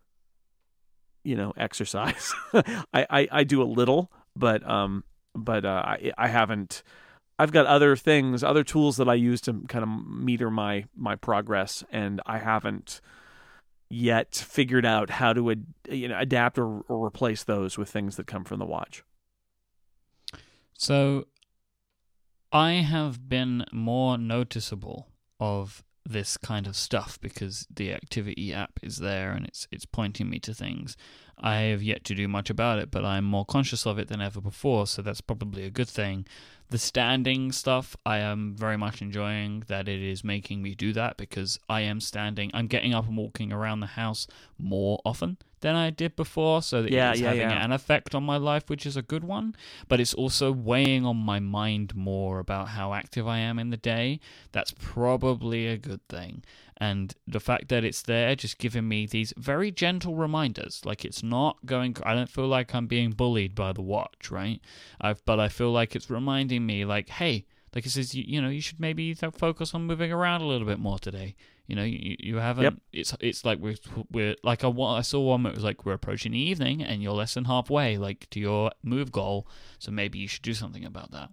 you know [LAUGHS] exercise. I, I I do a little, but um but uh, I I haven't. I've got other things, other tools that I use to kind of meter my my progress, and I haven't yet figured out how to ad, you know adapt or, or replace those with things that come from the watch. So I have been more noticeable of this kind of stuff because the activity app is there and it's it's pointing me to things. I have yet to do much about it, but I'm more conscious of it than ever before, so that's probably a good thing. The standing stuff, I am very much enjoying that it is making me do that because I am standing. I'm getting up and walking around the house more often than I did before, so that Yeah, it's yeah, having yeah. an effect on my life, which is a good one. But it's also weighing on my mind more about how active I am in the day. That's probably a good thing. And the fact that it's there, just giving me these very gentle reminders, like it's not going. I don't feel like I'm being bullied by the watch, right? I've, but I feel like it's reminding me, like, hey, like it says, you, you know, you should maybe focus on moving around a little bit more today. You know, you, you haven't. Yep. It's it's like we're we're like I, I saw one that was like we're approaching the evening and you're less than halfway, like to your move goal. So maybe you should do something about that.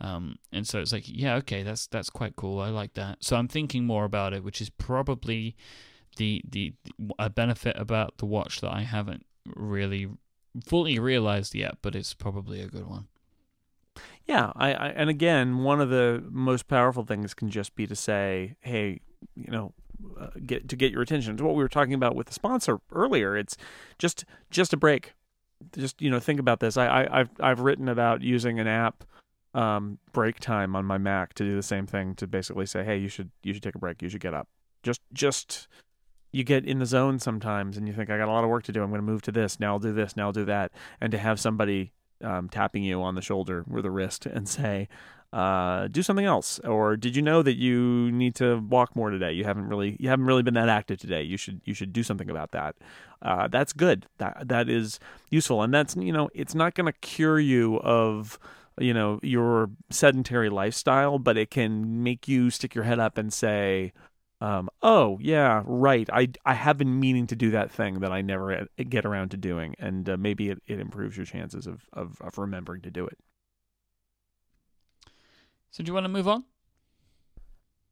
Um, and so it's like, yeah, okay, that's that's quite cool. I like that. So I'm thinking more about it, which is probably the the a benefit about the watch that I haven't really fully realized yet, but it's probably a good one. Yeah, I, I and again, one of the most powerful things can just be to say, "Hey, you know, uh, get to get your attention." It's what we were talking about with the sponsor earlier. It's just just a break. Just you know, think about this. I, I I've I've written about using an app um, break time on my Mac to do the same thing to basically say, "Hey, you should you should take a break. You should get up." Just just you get in the zone sometimes, and you think, "I got a lot of work to do. I'm going to move to this. Now I'll do this. Now I'll do that." And to have somebody um, tapping you on the shoulder or the wrist and say, uh, "Do something else," or "Did you know that you need to walk more today? You haven't really you haven't really been that active today. You should you should do something about that." Uh, that's good. That that is useful, and that's you know it's not going to cure you of you know your sedentary lifestyle, but it can make you stick your head up and say. Um, oh yeah, right. I, I have been meaning to do that thing that I never get around to doing, and uh, maybe it, it improves your chances of, of, of remembering to do it. So do you want to move on?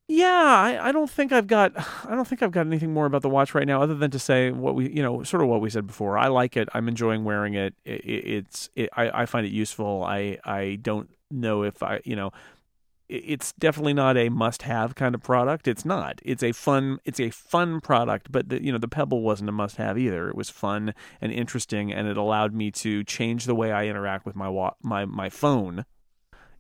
Yeah, I, I don't think I've got I don't think I've got anything more about the watch right now, other than to say what we you know sort of what we said before. I like it. I'm enjoying wearing it. it, it it's it, I I find it useful. I I don't know if I you know it's definitely not a must-have kind of product. It's not. It's a fun. It's a fun product, but the, you know the Pebble wasn't a must-have either. It was fun and interesting, and it allowed me to change the way I interact with my wa- my my phone,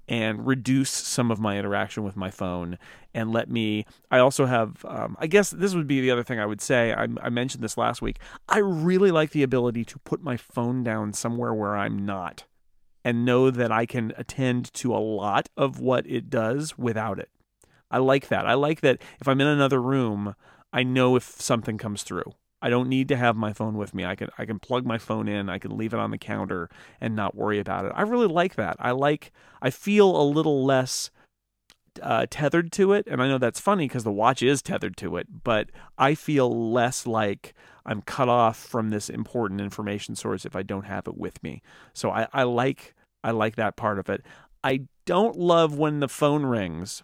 and reduce some of my interaction with my phone, and let me. I also have. Um, I guess this would be the other thing I would say. I, I mentioned this last week. I really like the ability to put my phone down somewhere where I'm not and know that I can attend to a lot of what it does without it. I like that. I like that if I'm in another room, I know if something comes through. I don't need to have my phone with me. I can I can plug my phone in, I can leave it on the counter and not worry about it. I really like that. I like I feel a little less uh, tethered to it, and I know that's funny because the watch is tethered to it, but I feel less like I'm cut off from this important information source if I don't have it with me. So I, I like I like that part of it. I don't love when the phone rings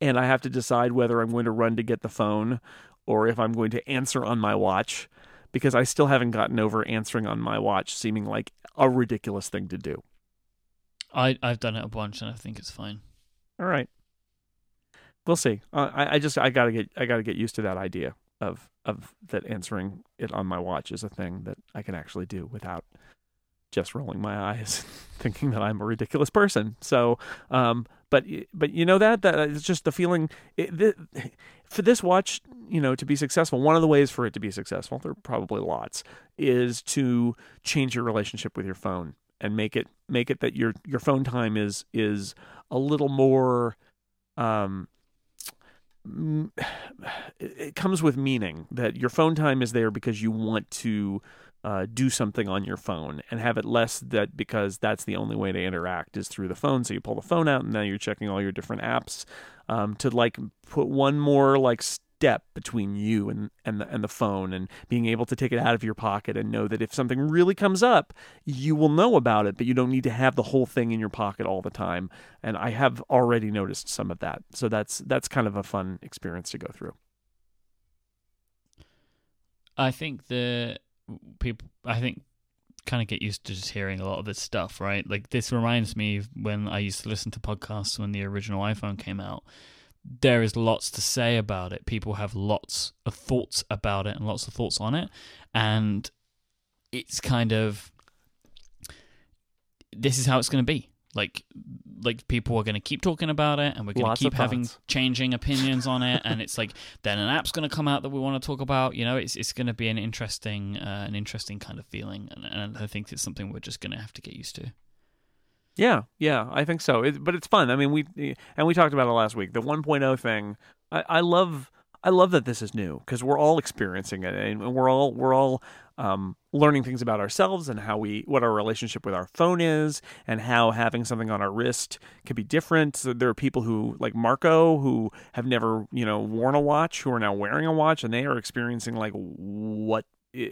and I have to decide whether I'm going to run to get the phone or if I'm going to answer on my watch because I still haven't gotten over answering on my watch seeming like a ridiculous thing to do. I I've done it a bunch and I think it's fine. All right. We'll see. Uh, I, I just I gotta get I gotta get used to that idea of of that answering it on my watch is a thing that I can actually do without just rolling my eyes, [LAUGHS] thinking that I'm a ridiculous person. So, um, but but you know that that it's just the feeling. It, th- for this watch, you know, to be successful, one of the ways for it to be successful, there are probably lots, is to change your relationship with your phone and make it make it that your your phone time is is a little more um [SIGHS] it comes with meaning that your phone time is there because you want to uh, do something on your phone and have it less that because that's the only way to interact is through the phone. So you pull the phone out and now you're checking all your different apps um, to like put one more like step between you and and the, and the phone and being able to take it out of your pocket and know that if something really comes up you will know about it but you don't need to have the whole thing in your pocket all the time and I have already noticed some of that so that's that's kind of a fun experience to go through I think the people, I think, kind of get used to just hearing a lot of this stuff, right? Like this reminds me when I used to listen to podcasts when the original iPhone came out. There is lots to say about it. People have lots of thoughts about it and lots of thoughts on it, and it's kind of this is how it's going to be. Like like people are going to keep talking about it and we're going to keep having changing [LAUGHS] opinions on it. And it's like then an app's going to come out that we want to talk about. You know it's it's going to be an interesting uh, an interesting kind of feeling. And, and i think it's something we're just going to have to get used to yeah yeah i think so. It, but it's fun. I mean we and we talked about it last week the 1.0 thing. I, I love I love that this is new because we're all experiencing it and we're all we're all um, learning things about ourselves and how we what our relationship with our phone is and how having something on our wrist can be different. So there are people who like Marco who have never you know worn a watch who are now wearing a watch and they are experiencing like what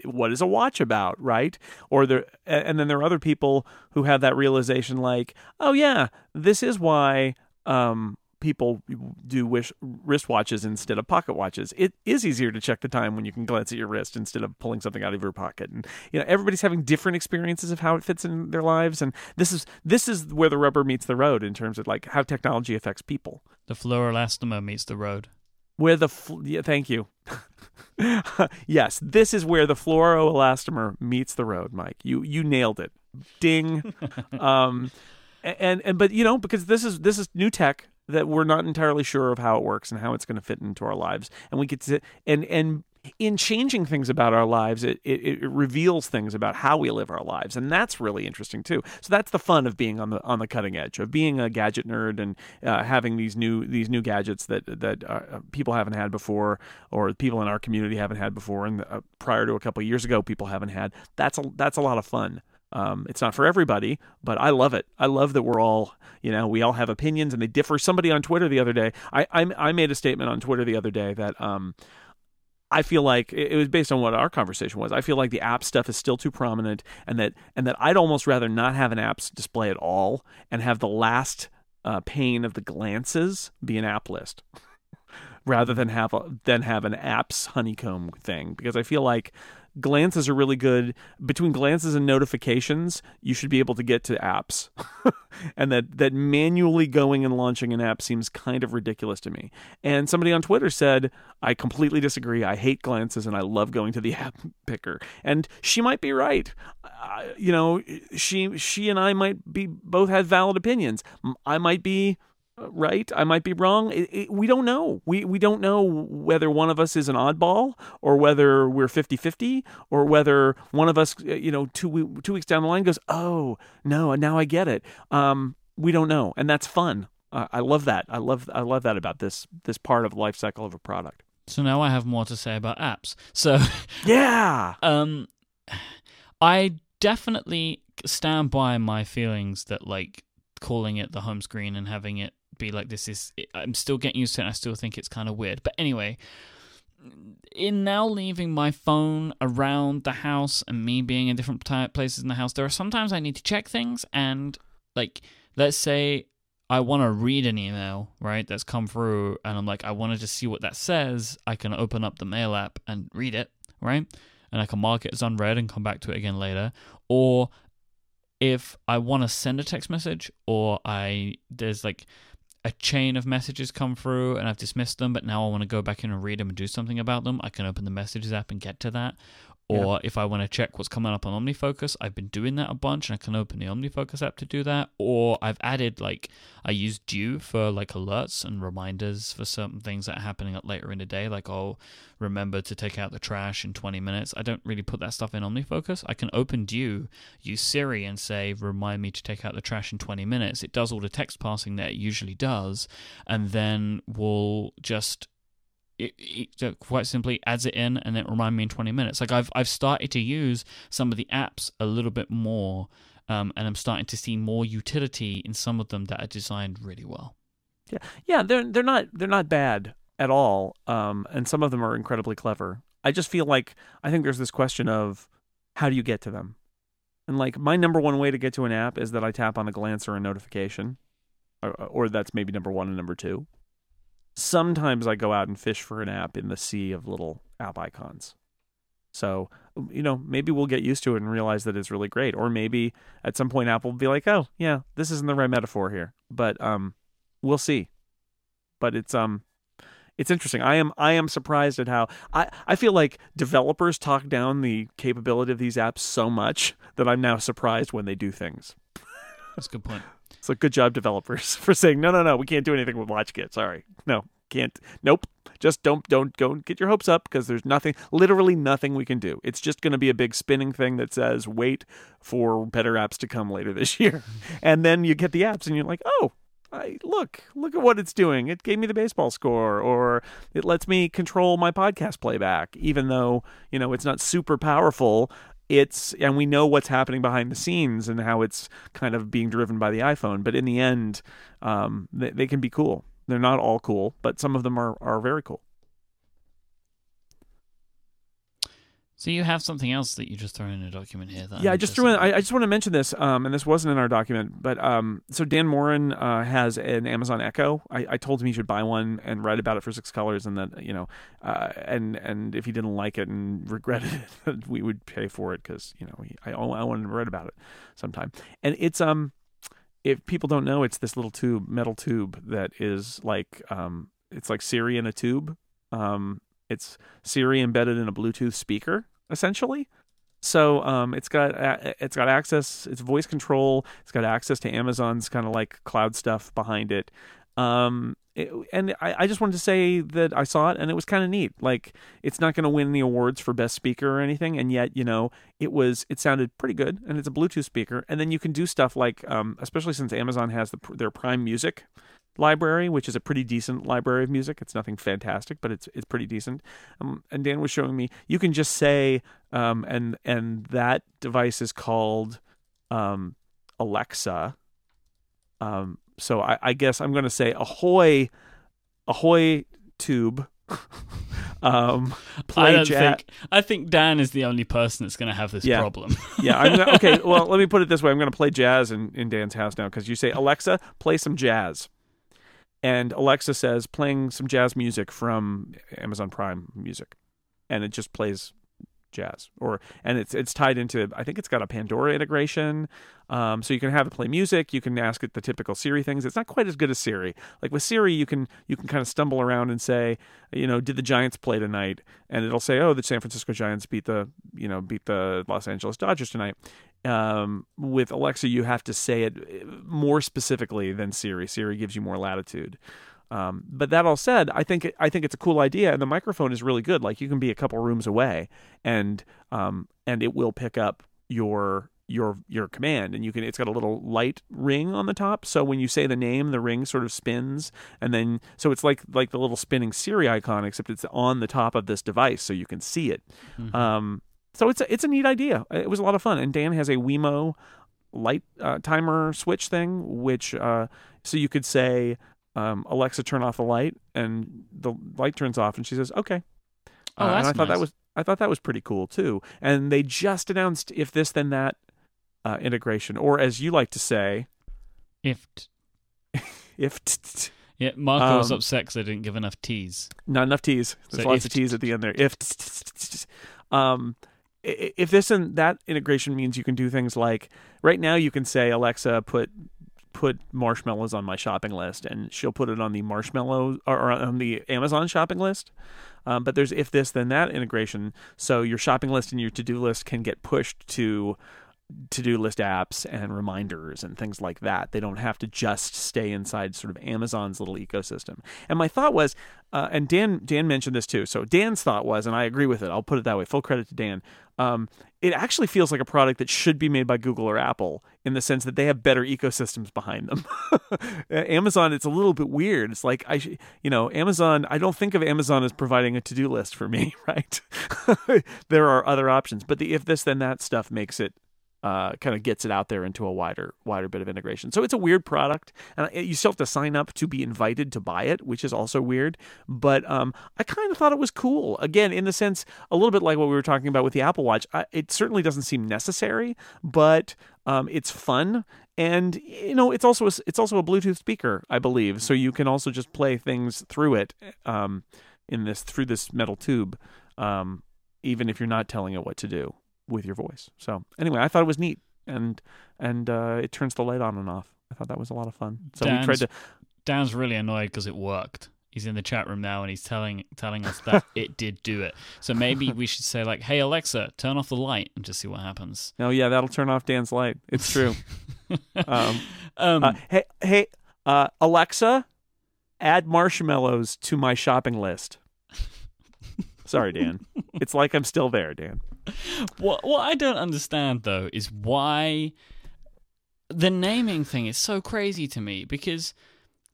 what is a watch about right or there and then there are other people who have that realization like oh yeah this is why um people do wish wristwatches instead of pocket watches. It is easier to check the time when you can glance at your wrist instead of pulling something out of your pocket. And you know, everybody's having different experiences of how it fits in their lives, and this is this is where the rubber meets the road in terms of like how technology affects people. The floor fluoroelastomer meets the road. Where the fl- yeah, thank you. [LAUGHS] yes, this is where the fluoroelastomer meets the road, Myke. You you nailed it. Ding. [LAUGHS] um, and and but you know because this is this is new tech that we're not entirely sure of how it works and how it's going to fit into our lives. And we get to and and in changing things about our lives, it, it, it, reveals things about how we live our lives, and that's really interesting too. So that's the fun of being on the on the cutting edge of being a gadget nerd and uh, having these new these new gadgets that that uh, people haven't had before, or people in our community haven't had before, and uh, prior to a couple years ago, people haven't had. That's a that's a lot of fun. Um, it's not for everybody, but I love it. I love that we're all, you know, we all have opinions and they differ. Somebody on Twitter the other day, I I, I made a statement on Twitter the other day that um, I feel like it was based on what our conversation was. I feel like the app stuff is still too prominent, and that and that I'd almost rather not have an apps display at all, and have the last uh, pane of the glances be an app list. [LAUGHS] rather than have a than have an apps honeycomb thing because I feel like glances are really good. Between glances and notifications, you should be able to get to apps. [LAUGHS] and that, that manually going and launching an app seems kind of ridiculous to me. And somebody on Twitter said, I completely disagree. I hate glances and I love going to the [LAUGHS] app picker. And she might be right. Uh, you know, she she and I might be both have valid opinions. I might be right? I might be wrong. It, it, we don't know. We we don't know whether one of us is an oddball or whether we're 50-50 or whether one of us, uh, you know, two two weeks down the line goes, "Oh, no, now I get it." Um, we don't know, and that's fun. Uh, I love that. I love I love that about this this part of the life cycle of a product. So now I have more to say about apps. So [LAUGHS] yeah, um, I definitely stand by my feelings that like calling it the home screen and having it be like this is I'm still getting used to it. I still think it's kind of weird. But anyway, in now leaving my phone around the house and me being in different places in the house, there are sometimes I need to check things and like let's say I want to read an email, right, that's come through and I'm like I want to just see what that says, I can open up the mail app and read it, right? And I can mark it as unread and come back to it again later. Or if I want to send a text message or I there's like a chain of messages come through and I've dismissed them, but now I want to go back in and read them and do something about them, I can open the messages app and get to that. Or if I want to check what's coming up on OmniFocus, I've been doing that a bunch and I can open the OmniFocus app to do that. Or I've added like I use Due for like alerts and reminders for certain things that are happening later in the day, like oh remember to take out the trash in 20 minutes. I don't really put that stuff in OmniFocus. I can open Due, use Siri and say remind me to take out the trash in 20 minutes. It does all the text parsing that it usually does, and then we'll just it, it quite simply adds it in and it remind me in 20 minutes. Like I've I've started to use some of the apps a little bit more, um, and I'm starting to see more utility in some of them that are designed really well. Yeah, yeah, they're they're not they're not bad at all, um, and some of them are incredibly clever. I just feel like I think there's this question of how do you get to them, and like my number one way to get to an app is that I tap on a glance or a notification, or, or that's maybe number one and number two sometimes I go out and fish for an app in the sea of little app icons. So, you know, maybe we'll get used to it and realize that it's really great. Or maybe at some point Apple will be like, oh, yeah, this isn't the right metaphor here. But um we'll see. But it's um it's interesting. I am I am surprised at how I, I feel like developers talk down the capability of these apps so much that I'm now surprised when they do things. That's a good point. So good job, developers, [LAUGHS] for saying no, no, no. We can't do anything with WatchKit. Sorry, no, can't. Nope. Just don't, don't, don't get your hopes up because there's nothing, literally nothing we can do. It's just going to be a big spinning thing that says, "Wait for better apps to come later this [LAUGHS] year," and then you get the apps and you're like, "Oh, I, look, look at what it's doing. It gave me the baseball score, or it lets me control my podcast playback, even though you know it's not super powerful it's and we know what's happening behind the scenes and how it's kind of being driven by the iPhone. But in the end, um, they, they can be cool. They're not all cool, but some of them are are very cool. So you have something else that you just threw in a document here. That yeah, i just threw in. I, I, just want to mention this, um, and this wasn't in our document, but um, so Dan Moren uh, has an Amazon Echo. I, I, told him he should buy one and write about it for six colors, and that you know, uh, and and if he didn't like it and [LAUGHS] regretted it, we would pay for it because you know he, I I wanted to write about it sometime. And it's um, if people don't know, it's this little tube, metal tube that is like um, it's like Siri in a tube. Um, it's Siri embedded in a Bluetooth speaker essentially. So um, it's got it's got access, it's voice control, it's got access to Amazon's kind of like cloud stuff behind it. Um, it, and I, I, just wanted to say that I saw it and it was kind of neat. Like it's not going to win the awards for best speaker or anything, and yet you know it was it sounded pretty good, and it's a Bluetooth speaker. And then you can do stuff like, um, especially since Amazon has the, their Prime Music library, which is a pretty decent library of music. It's nothing fantastic, but it's it's pretty decent. Um, and Dan was showing me you can just say, um, and and that device is called um, Alexa. Um, so I, I guess I'm going to say ahoy, ahoy tube. [LAUGHS] um, play I don't think. I think Dan is the only person that's going to have this yeah. problem. yeah. I'm gonna, [LAUGHS] okay. Well, let me put it this way. I'm going to play jazz in, in Dan's house now because you say Alexa, play some jazz and Alexa says playing some jazz music from Amazon Prime Music, and it just plays jazz or and it's it's tied into I think it's got a Pandora integration. Um, so you can have it play music you can ask it the typical Siri things. It's not quite as good as Siri. Like with Siri you can you can kind of stumble around and say you know did the Giants play tonight? And it'll say oh the San Francisco Giants beat the you know beat the Los Angeles Dodgers tonight. Um, with Alexa, you have to say it more specifically than Siri. Siri gives you more latitude. Um, but that all said, I think I think it's a cool idea, and the microphone is really good. Like you can be a couple rooms away, and um, and it will pick up your your your command, and you can. It's got a little light ring on the top, so when you say the name, the ring sort of spins, and then so it's like like the little spinning Siri icon, except it's on the top of this device, so you can see it. Mm-hmm. Um, so it's a, it's a neat idea. It was a lot of fun. And Dan has a Wemo light uh, timer switch thing, which uh, so you could say, um, Alexa, turn off the light, and the light turns off, and she says, okay. Oh, that's uh, and I thought nice. that was I thought that was pretty cool too. And they just announced if this then that uh, integration, or as you like to say, if t- if. T- t- yeah, Marco um, was upset because I didn't give enough T's. Not enough T's. There's so lots of T's at the end there. If um, if this and that integration means you can do things like right now you can say Alexa put put marshmallows on my shopping list and she'll put it on the marshmallow or on the Amazon shopping list. Um, but there's if this then that integration, so your shopping list and your to do list can get pushed to to-do list apps and reminders and things like that. They don't have to just stay inside sort of Amazon's little ecosystem. And my thought was, uh, and Dan Dan mentioned this too. So Dan's thought was, and I agree with it. I'll put it that way. Full credit to Dan. Um, it actually feels like a product that should be made by Google or Apple in the sense that they have better ecosystems behind them. [LAUGHS] Amazon, it's a little bit weird. It's like I, you know, Amazon. I don't think of Amazon as providing a to-do list for me, [LAUGHS] right? [LAUGHS] there are other options, but the if this then that stuff makes it uh, kind of gets it out there into a wider wider bit of integration. So it's a weird product, and you still have to sign up to be invited to buy it, which is also weird. But um, I kind of thought it was cool. Again, in the sense a little bit like what we were talking about with the Apple Watch. I, it certainly doesn't seem necessary, but um, it's fun. And you know, it's also a, it's also a Bluetooth speaker, I believe, so you can also just play things through it um, in this through this metal tube, um, even if you're not telling it what to do with your voice. So anyway, I thought it was neat, and and uh, it turns the light on and off. I thought that was a lot of fun. So Dan's, we tried to. Dan's really annoyed because it worked. He's in the chat room now and he's telling telling us that [LAUGHS] it did do it. So maybe we should say like, "Hey Alexa, turn off the light," and just see what happens. Oh yeah, that'll turn off Dan's light. It's true. [LAUGHS] um, Um, uh, hey hey uh, Alexa, add marshmallows to my shopping list. Sorry, Dan. [LAUGHS] it's like I'm still there, Dan. What what I don't understand though is why the naming thing is so crazy to me because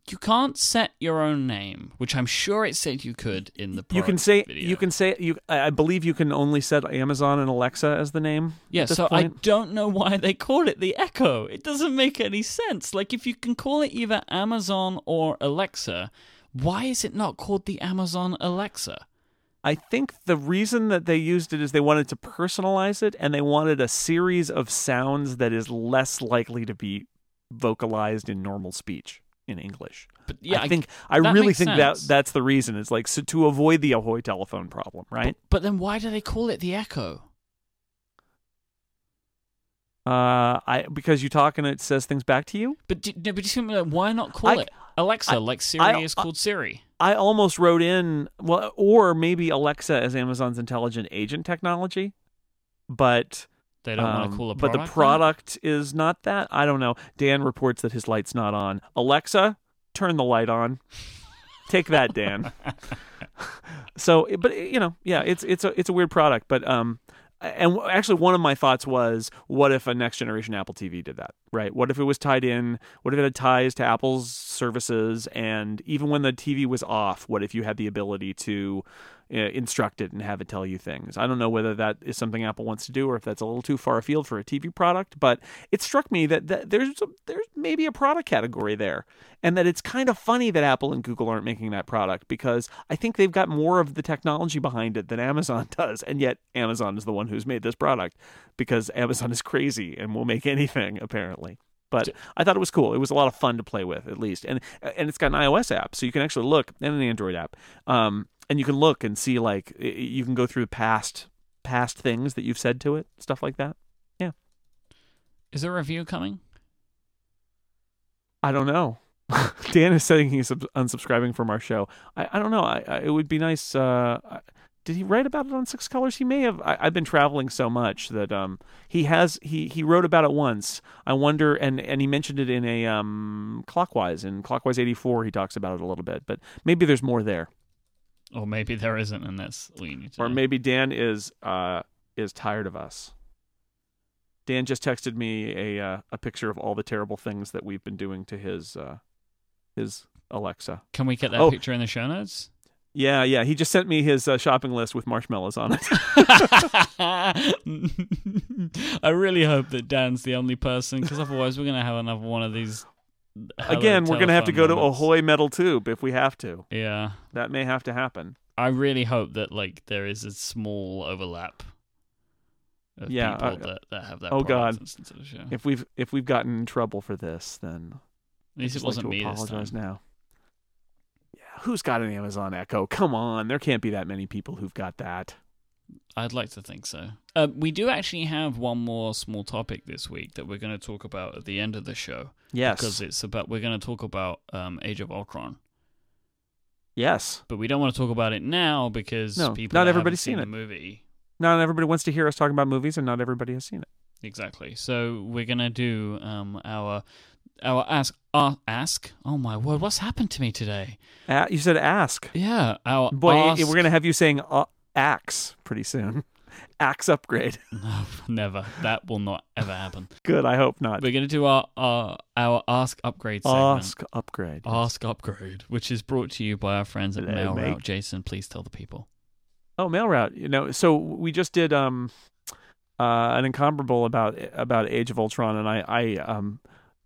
you can't set your own name, which I'm sure it said you could in the You can say video. you can say you. I believe you can only set Amazon and Alexa as the name. Yeah, so I don't know why they called it the Echo. It doesn't make any sense. Like if you can call it either Amazon or Alexa, why is it not called the Amazon Alexa? I think the reason that they used it is they wanted to personalize it and they wanted a series of sounds that is less likely to be vocalized in normal speech in English. But yeah, I think I that really think that that's the reason. It's like so to avoid the Ahoy telephone problem, right? But then why do they call it the Echo? Uh, I because you talk and it says things back to you. But do, no, but like, why not call I- it Alexa I- like Siri I- is I- called Siri? I almost wrote in well, or maybe Alexa as Amazon's intelligent agent technology, but They don't want Um, to cool a but the product is not that. I don't know. Dan reports that his light's not on. Alexa, turn the light on. Take that, Dan. [LAUGHS] so, but you know, yeah, it's it's a it's a weird product, but um, and actually, one of my thoughts was, what if a next generation Apple TV did that? Right? What if it was tied in? What if it had ties to Apple's services? And even when the TV was off, what if you had the ability to uh, instruct it and have it tell you things? I don't know whether that is something Apple wants to do or if that's a little too far afield for a TV product. But it struck me that, that there's a, there's maybe a product category there, and that it's kind of funny that Apple and Google aren't making that product because I think they've got more of the technology behind it than Amazon [LAUGHS] does, and yet Amazon is the one who's made this product because Amazon is crazy and will make anything apparently. But I thought it was cool. It was a lot of fun to play with, at least, and and it's got an iOS app, so you can actually look, and an Android app, um, and you can look and see like you can go through past past things that you've said to it, stuff like that. Is there a review coming? I don't know. [LAUGHS] Dan is saying he's unsubscribing from our show. I, I don't know. I, I, it would be nice. Uh, I- did he write about it on Six Colors? He may have. I, I've been traveling so much that um, he has. He he wrote about it once. I wonder, and and he mentioned it in a um, Clockwise in Clockwise eighty four. He talks about it a little bit, but maybe there's more there, Or maybe there isn't, and that's all you need to or know. maybe Dan is uh is tired of us. Dan just texted me a uh, a picture of all the terrible things that we've been doing to his uh, his Alexa. Can we get that Oh. picture in the show notes? Yeah, yeah. He just sent me his uh, shopping list with marshmallows on it. [LAUGHS] [LAUGHS] I really hope that Dan's the only person, because otherwise we're gonna have another one of these. Again, we're gonna have to go to moments. Ahoy Metal Tube if we have to. Yeah, That may have to happen. I really hope that like there is a small overlap. Of Yeah, people uh, that, that have that. oh, God. and the show. If we've if we've gotten in trouble for this, then At least it wasn't like to me this apologize time. now. Who's got an Amazon Echo? Come on, there can't be that many people who've got that. I'd like to think so. Uh, we do actually have one more small topic this week that we're going to talk about at the end of the show Yes, because it's about we're going to talk about um, Age of Ultron, yes. but we don't want to talk about it now because No, people not everybody's haven't seen the movie. Not everybody wants to hear us talking about movies, and not everybody has seen it. Exactly. So we're gonna do um, our our ask uh, ask. Oh my word! What's happened to me today? A- you said ask. Yeah, our Boy, ask. we're gonna have you saying uh, axe pretty soon. [LAUGHS] axe upgrade. [LAUGHS] No, never. That will not ever happen. [LAUGHS] Good. I hope not. We're gonna do our our, our ask upgrade segment. Ask upgrade. Ask upgrade, which is brought to you by our friends at Hello, MailRoute. mate. Jason, please tell the people. Oh, MailRoute. You know, so we just did um uh an incomparable about about Age of Ultron, and I I um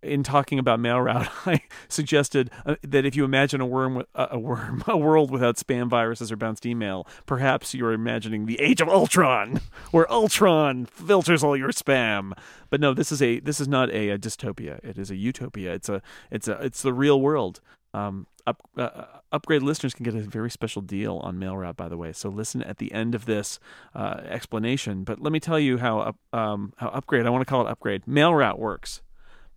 in talking about MailRoute, [LAUGHS] I suggested uh, that if you imagine a worm uh, a worm [LAUGHS] a world without spam viruses or bounced email, perhaps you're imagining the Age of Ultron, [LAUGHS] where Ultron filters all your spam. But no, this is a this is not a, a dystopia. It is a utopia. It's a it's a it's the real world. Um, up, uh, upgrade listeners can get a very special deal on MailRoute, by the way. So listen at the end of this uh, explanation. But let me tell you how um, how upgrade. I want to call it upgrade. MailRoute works.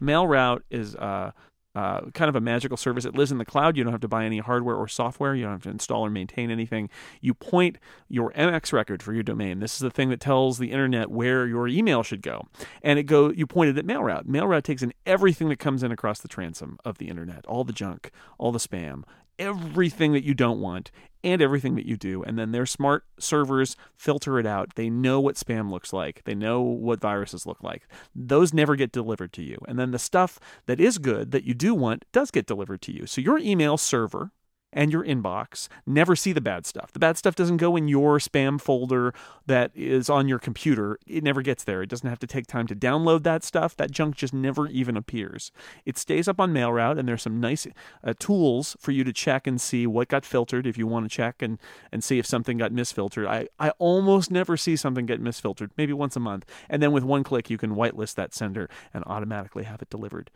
MailRoute is uh, uh, kind of a magical service. It lives in the cloud. You don't have to buy any hardware or software. You don't have to install or maintain anything. You point your MX record for your domain. This is the thing that tells the internet where your email should go, and it go. You point it at MailRoute. MailRoute takes in everything that comes in across the transom of the internet, all the junk, all the spam, everything that you don't want and everything that you do. And then their smart servers filter it out. They know what spam looks like, they know what viruses look like. Those never get delivered to you. And then the stuff that is good that you do want does get delivered to you. So your email server and your inbox never see the bad stuff. The bad stuff doesn't go in your spam folder that is on your computer. It never gets there. It doesn't have to take time to download that stuff. That junk just never even appears. It stays up on MailRoute, and there's some nice uh, tools for you to check and see what got filtered if you want to check and, and see if something got misfiltered. I, I almost never see something get misfiltered, maybe once a month. And then with one click, you can whitelist that sender and automatically have it delivered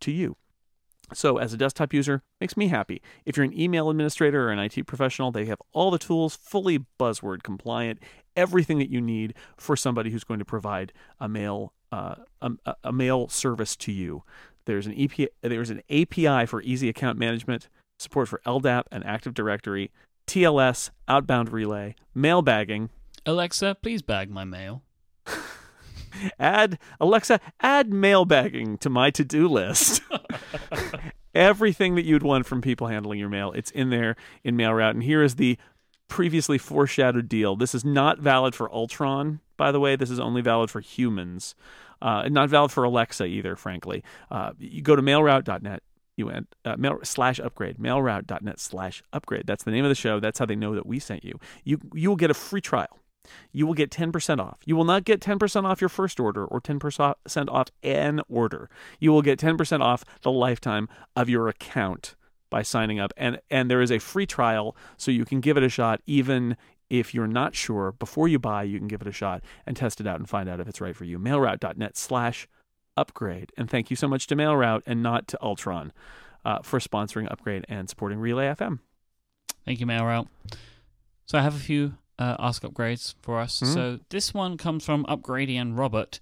to you. So, as a desktop user, makes me happy. If you're an email administrator or an IT professional, they have all the tools, fully buzzword compliant, everything that you need for somebody who's going to provide a mail uh, a, a mail service to you. There's an there's an API for easy account management, support for LDAP and Active Directory, TLS, outbound relay, mail bagging. Alexa, please bag my mail. Add Alexa, add mailbagging to my to-do list. [LAUGHS] everything that you'd want from people handling your mail. It's in there in MailRoute. And here is the previously foreshadowed deal. This is not valid for Ultron, by the way. This is only valid for humans. Uh, not valid for Alexa either, frankly. Uh, you go to mailroute.net. You went uh, mail slash upgrade mailroute.net slash upgrade. That's the name of the show. That's how they know that we sent you. You you will get a free trial you will get 10% off. You will not get 10% off your first order or 10% off an order. You will get 10% off the lifetime of your account by signing up. And and there is a free trial so you can give it a shot even if you're not sure before you buy, you can give it a shot and test it out and find out if it's right for you. Mailroute.net slash upgrade. And thank you so much to Mailroute and not to Ultron uh, for sponsoring Upgrade and supporting Relay FM. Thank you, MailRoute. So I have a few uh, ask upgrades for us. Mhm. So this one comes from Upgradian Robert.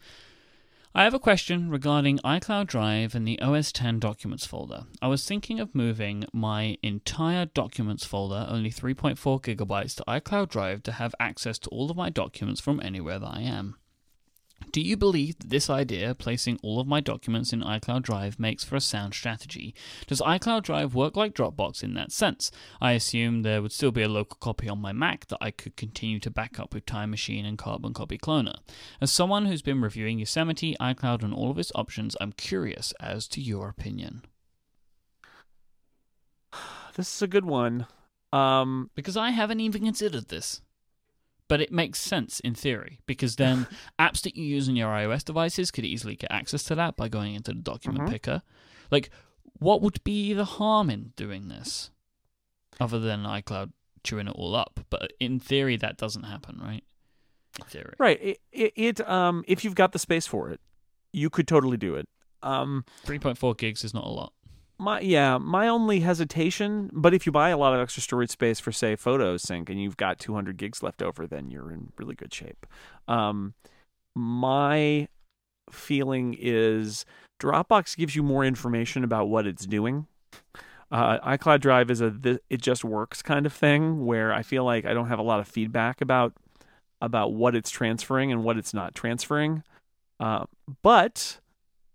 I have a question regarding iCloud Drive and the OS X documents folder. I was thinking of moving my entire documents folder, only 3.4 gigabytes, to iCloud Drive to have access to all of my documents from anywhere that I am. Do you believe that this idea, placing all of my documents in iCloud Drive, makes for a sound strategy? Does iCloud Drive work like Dropbox in that sense? I assume there would still be a local copy on my Mac that I could continue to back up with Time Machine and Carbon Copy Cloner. As someone who's been reviewing Yosemite, iCloud, and all of its options, I'm curious as to your opinion. [SIGHS] This is a good one. Um, Because I haven't even considered this. But it makes sense in theory, because then [LAUGHS] apps that you use on your iOS devices could easily get access to that by going into the document Mhm. picker. Like, what would be the harm in doing this? Other than iCloud chewing it all up. But in theory, that doesn't happen, right? In theory. Right. It, it, it um if you've got the space for it, you could totally do it. Um 3.4 gigs is not a lot. My yeah, my only hesitation, but if you buy a lot of extra storage space for say Photos Sync and you've got 200 gigs left over, then you're in really good shape. Um my feeling is Dropbox gives you more information about what it's doing. Uh, iCloud Drive is a th- it just works kind of thing where I feel like I don't have a lot of feedback about about what it's transferring and what it's not transferring. Uh, but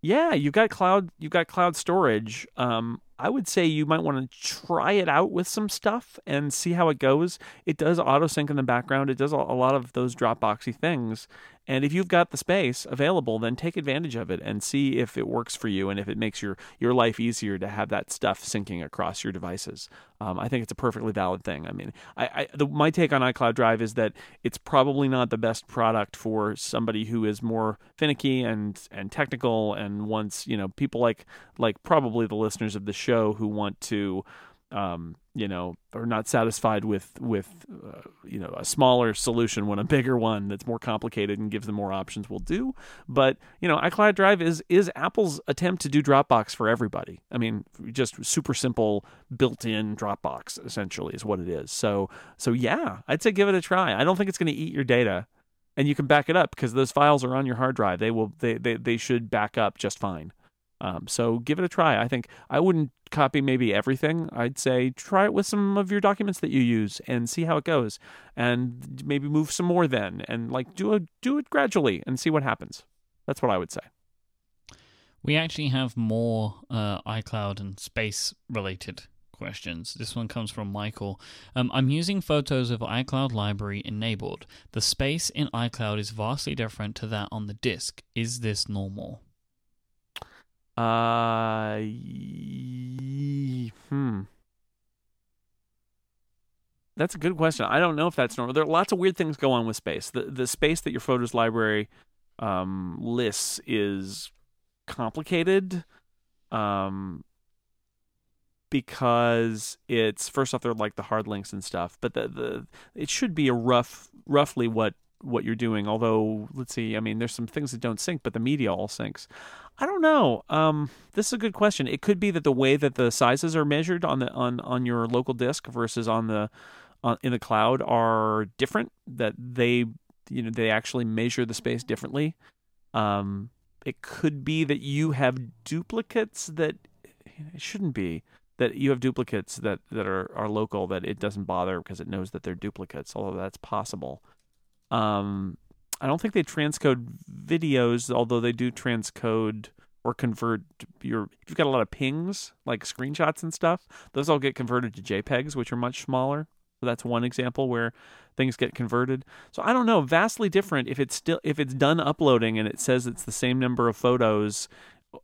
yeah, you've got cloud. You've got cloud storage. Um, I would say you might want to try it out with some stuff and see how it goes. It does auto sync in the background. It does a lot of those Dropboxy things. And if you've got the space available, then take advantage of it and see if it works for you and if it makes your your life easier to have that stuff syncing across your devices. Um, I think it's a perfectly valid thing. I mean, I, I the, my take on iCloud Drive is that it's probably not the best product for somebody who is more finicky and and technical and wants you know people like like probably the listeners of the show who want to um, you know, are not satisfied with with uh, you know a smaller solution when a bigger one that's more complicated and gives them more options will do. But you know, iCloud Drive is is Apple's attempt to do Dropbox for everybody. I mean, just super simple built-in Dropbox essentially is what it is. So so yeah, I'd say give it a try. I don't think it's going to eat your data. And you can back it up because those files are on your hard drive. They will they, they, they should back up just fine. Um, so give it a try. I think I wouldn't copy maybe everything. I'd say try it with some of your documents that you use and see how it goes, and maybe move some more then, and like do a do it gradually and see what happens. That's what I would say. We actually have more uh, iCloud and space related questions. This one comes from Michael. Um, I'm using photos of iCloud Library enabled. The space in iCloud is vastly different to that on the disk. Is this normal? Uh, hmm. That's a good question. I don't know if that's normal. There are lots of weird things go on with space. The the space that your photos library um, lists is complicated. Um, because it's first off they're like the hard links and stuff, but the the it should be a rough roughly what what you're doing. Although, let's see, I mean, there's some things that don't sync, but the media all syncs. I don't know. Um, this is a good question. It could be that the way that the sizes are measured on the on on your local disk versus on the on, in the cloud are different. That they you know they actually measure the space differently. Um, it could be that you have duplicates that it shouldn't be that you have duplicates that, that are, are local that it doesn't bother because it knows that they're duplicates, although that's possible. Um, I don't think they transcode videos, although they do transcode or convert your. If you've got a lot of PNGs, like screenshots and stuff, those all get converted to JPEGs, which are much smaller. So that's one example where things get converted. So I don't know, vastly different if it's still if it's done uploading and it says it's the same number of photos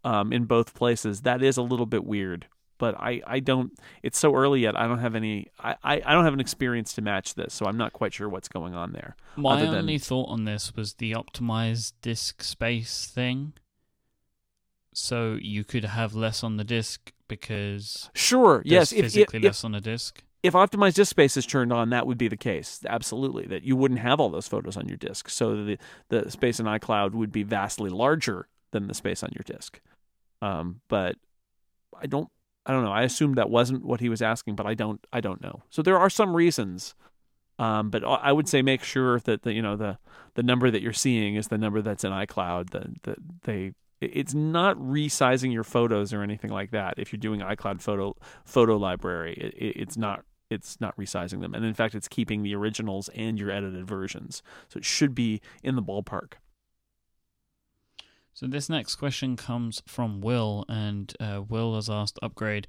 um, in both places. That is a little bit weird but I, I don't it's so early yet i don't have any I, I, I don't have an experience to match this so i'm not quite sure what's going on there my only thought on this was the optimized disk space thing. So you could have less on the disk because sure yes if, physically if, less on the disk. if optimized disk space is turned on that would be the case absolutely that you wouldn't have all those photos on your disk so the the space in icloud would be vastly larger than the space on your disk. Um, but I don't I don't know. I assumed that wasn't what he was asking, but I don't. I don't know. So there are some reasons, um, but I would say make sure that the you know the the number that you're seeing is the number that's in iCloud. That that they it's not resizing your photos or anything like that. If you're doing iCloud photo photo library, it, it's not it's not resizing them, and in fact, it's keeping the originals and your edited versions. So it should be in the ballpark. So this next question comes from Will, and uh, Will has asked Upgrade.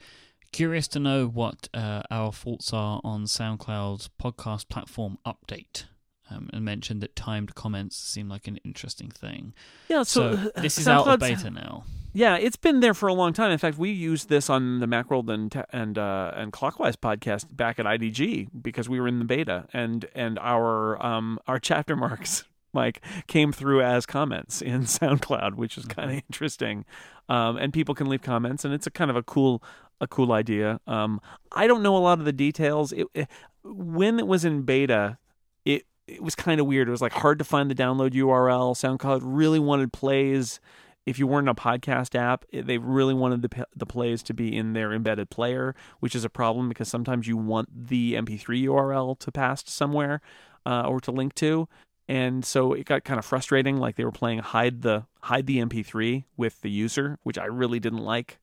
Curious to know what uh, our thoughts are on SoundCloud's podcast platform update. Um, and mentioned that timed comments seem like an interesting thing. Yeah, so, so this is out of beta now. Yeah, it's been there for a long time. In fact, we used this on the Macworld and and uh, and Clockwise podcast back at IDG because we were in the beta, and and our um our chapter marks Mike came through as comments in [LAUGHS] SoundCloud, which is kind of mm-hmm. interesting. Um, and people can leave comments, and it's a kind of a cool a cool idea. Um, I don't know a lot of the details. It, it, when it was in beta, it it was kind of weird. It was like hard to find the download URL. SoundCloud really wanted plays. If you weren't a podcast app, they really wanted the the plays to be in their embedded player, which is a problem because sometimes you want the MP3 URL to pass somewhere uh, or to link to and so it got kind of frustrating like they were playing hide the hide the mp3 with the user which i really didn't like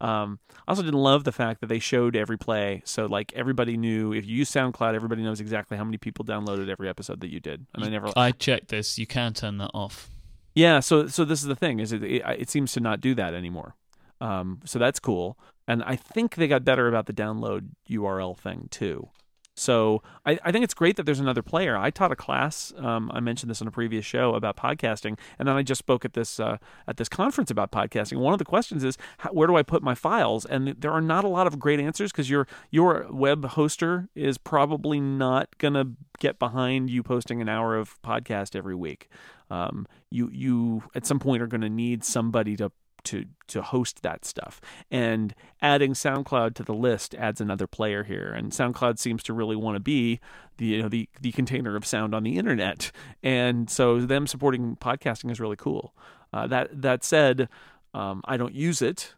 um, i also didn't love the fact that they showed every play so like everybody knew if you use soundcloud everybody knows exactly how many people downloaded every episode that you did and i never i checked this you can turn that off Yeah, so so this is the thing is it it, it seems to not do that anymore. Um, so that's cool, and I think they got better about the download URL thing too. So I, I think it's great that there's another player. I taught a class. Um, I mentioned this on a previous show about podcasting, and then I just spoke at this uh, at this conference about podcasting. One of the questions is how, where do I put my files? And there are not a lot of great answers because your your web hoster is probably not gonna get behind you posting an hour of podcast every week. Um, you you at some point are going to need somebody to to to host that stuff. And adding SoundCloud to the list adds another player here. And SoundCloud seems to really want to be the you know the the container of sound on the internet. And so them supporting podcasting is really cool. Uh, that that said, um, I don't use it,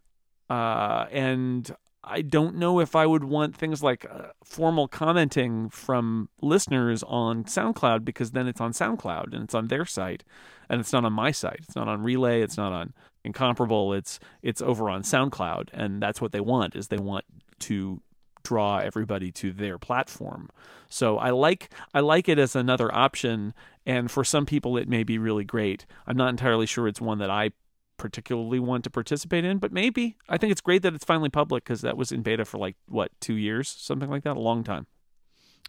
uh, and I don't know if I would want things like uh, formal commenting from listeners on SoundCloud because then it's on SoundCloud and it's on their site and it's not on my site. It's not on Relay, it's not on Incomparable, it's it's over on SoundCloud and that's what they want is they want to draw everybody to their platform. So I like I like it as another option and for some people it may be really great. I'm not entirely sure it's one that I particularly want to participate in, but maybe. I think it's great that it's finally public because that was in beta for like what two years, something like that, a long time.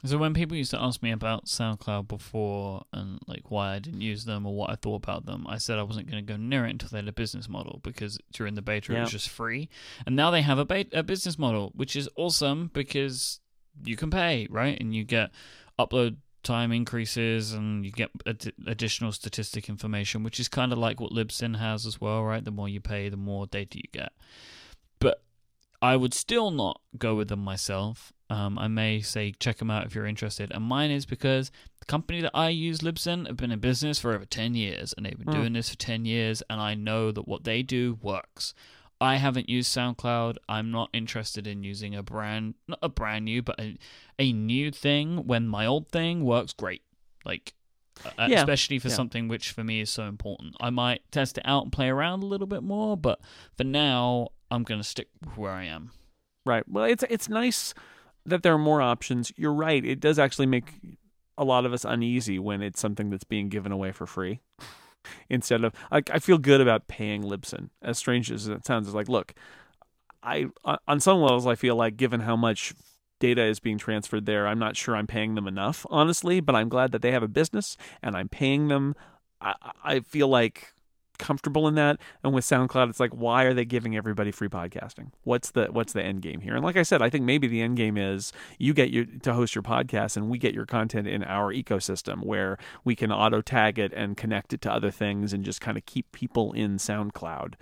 So when people used to ask me about SoundCloud before and like why I didn't use them or what I thought about them, I said I wasn't going to go near it until they had a business model because during the beta Yeah. it was just free, and now they have a, ba- a business model, which is awesome because you can pay right and you get upload time increases and you get ad- additional statistic information, which is kind of like what Libsyn has as well, right? The more you pay, the more data you get. But I would still not go with them myself. Um, I may say check them out if you're interested. And mine is because the company that I use, Libsyn, have been in business for over 10 years and they've been Hmm. doing this for 10 years. And I know that what they do works. I haven't used SoundCloud. I'm not interested in using a brand, not a brand new, but a, a new thing when my old thing works great. Like, uh, Yeah. especially for Yeah. something which for me is so important. I might test it out and play around a little bit more, but for now, I'm going to stick with where I am. Right. Well, it's it's nice that there are more options. You're right. It does actually make a lot of us uneasy when it's something that's being given away for free. [LAUGHS] Instead of, I, I feel good about paying Libsyn. As strange as it sounds, it's like, look, I uh, on some levels I feel like given how much data is being transferred there, I'm not sure I'm paying them enough, honestly. But I'm glad that they have a business and I'm paying them. I, I feel like comfortable in that. And with SoundCloud, it's like, why are they giving everybody free podcasting? What's the what's the end game here? And like I said, I think maybe the end game is you get your to host your podcast, and we get your content in our ecosystem where we can auto tag it and connect it to other things, and just kind of keep people in SoundCloud.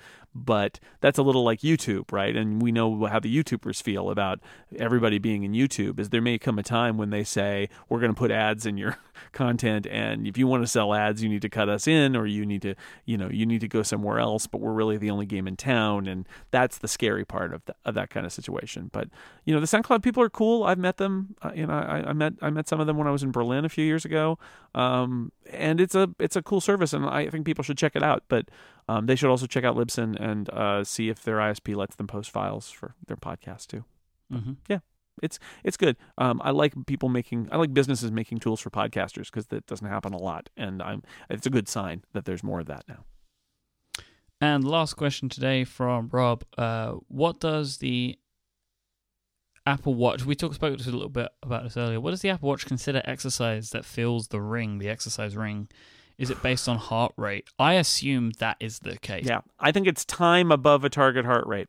But that's a little like YouTube, right? And we know how the YouTubers feel about everybody being in YouTube. Is there may come a time when they say we're going to put ads in your [LAUGHS] content, and if you want to sell ads, you need to cut us in, or you need to, you know, you need to go somewhere else. But we're really the only game in town, and that's the scary part of, the, of that kind of situation. But you know, the SoundCloud people are cool. I've met them. Uh, you know, I, I met I met some of them when I was in Berlin a few years ago, um, and it's a it's a cool service, and I think people should check it out. But um, they should also check out Libsyn and uh, see if their ISP lets them post files for their podcast too. Mm-hmm. Yeah, it's it's good. Um, I like people making. I like businesses making tools for podcasters because that doesn't happen a lot, and I'm. It's a good sign that there's more of that now. And last question today from Rob: uh, What does the Apple Watch? We talked about a little bit about this earlier. What does the Apple Watch consider exercise that fills the ring, the exercise ring? Is it based on heart rate? I assume that is the case. Yeah, I think it's time above a target heart rate.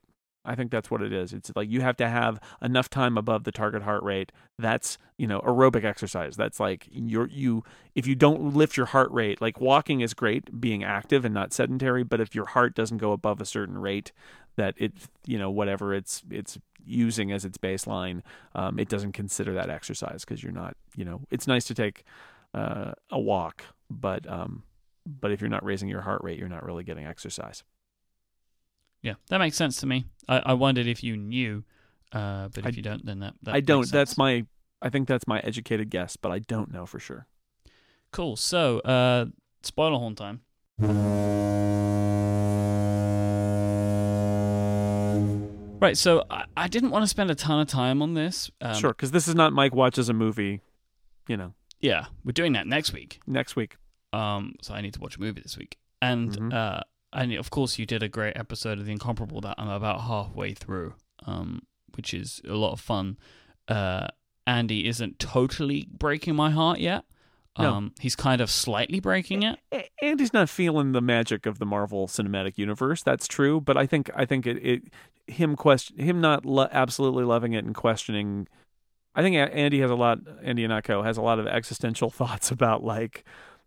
I think that's what it is. It's like you have to have enough time above the target heart rate. That's you know aerobic exercise. That's like you're you if you don't lift your heart rate, like walking is great, being active and not sedentary. But if your heart doesn't go above a certain rate, that it you know whatever it's it's using as its baseline, um, it doesn't consider that exercise because you're not you know it's nice to take uh, a walk, but um, but if you're not raising your heart rate, you're not really getting exercise. Yeah, that makes sense to me. I, I wondered if you knew, uh, but if I- you don't, then that, that I don't. That's my. I think that's my educated guess, but I don't know for sure. cool. So, uh, spoiler horn time. Right, so I, I didn't want to spend a ton of time on this. Um, sure, because this is not Myke watches a movie. You know, Yeah, we're doing that next week. next week. Um, so I need to watch a movie this week. and Mhm. uh, and of course you did a great episode of the Incomparable that I'm about halfway through, um, which is a lot of fun. Uh, Andy isn't totally breaking my heart yet. No. Um, he's kind of slightly breaking it. A- Andy's not feeling the magic of the Marvel Cinematic Universe. That's true, but I think I think it, it him question him not lo- absolutely loving it and questioning. I think Andy has a lot. Andy Ihnatko has a lot of existential [LAUGHS] thoughts about like,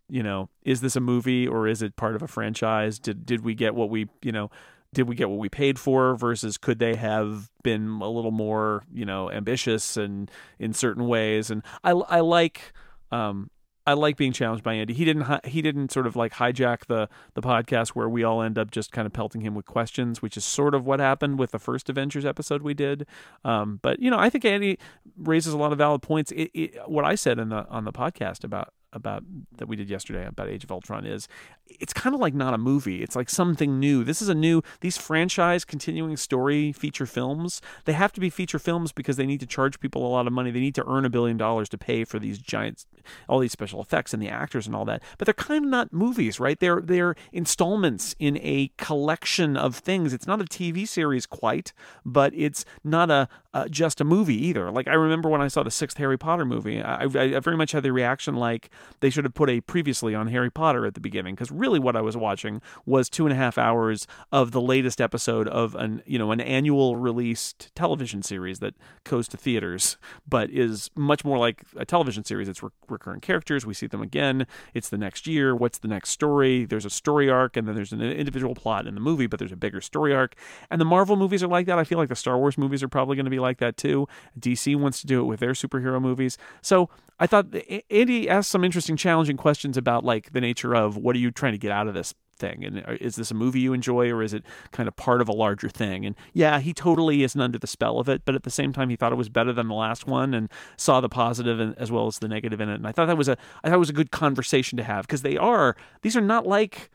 you know, is this a movie or is it part of a franchise? Did did we get what we you know? Did we get what we paid for versus could they have been a little more, you know, ambitious and in certain ways? And I I like um I like being challenged by Andy. He didn't he didn't sort of like hijack the the podcast where we all end up just kind of pelting him with questions, which is sort of what happened with the first Avengers episode we did. Um, but you know, I think Andy raises a lot of valid points. It, it, what I said in the on the podcast about about that we did yesterday about Age of Ultron is it's kind of like not a movie. It's like something new. This is a new these franchise continuing story feature films. They have to be feature films because they need to charge people a lot of money. They need to earn a billion dollars to pay for these giant all these special effects and the actors and all that. But they're kind of not movies, right? They're they're installments in a collection of things. It's not a TV series quite, but it's not a just a movie either. Like I remember when I saw the sixth Harry Potter movie, I, I, I very much had the reaction like they should have put a previously on Harry Potter at the beginning because really what I was watching was two and a half hours of the latest episode of an you know an annual released television series that goes to theaters, but is much more like a television series. It's re- recurring characters. We see them again. It's the next year. What's the next story? There's a story arc, and then there's an individual plot in the movie, but there's a bigger story arc. And the Marvel movies are like that. I feel like the Star Wars movies are probably going to be like that too. DC wants to do it with their superhero movies. So I thought Andy asked some interesting, challenging questions about like the nature of what are you trying to get out of this thing? And uh, is this a movie you enjoy or is it kind of part of a larger thing? And yeah he totally isn't under the spell of it but at the same time he thought it was better than the last one and saw the positive and, as well as the negative in it. And i thought that was a i thought was a good conversation to have because they are these are not like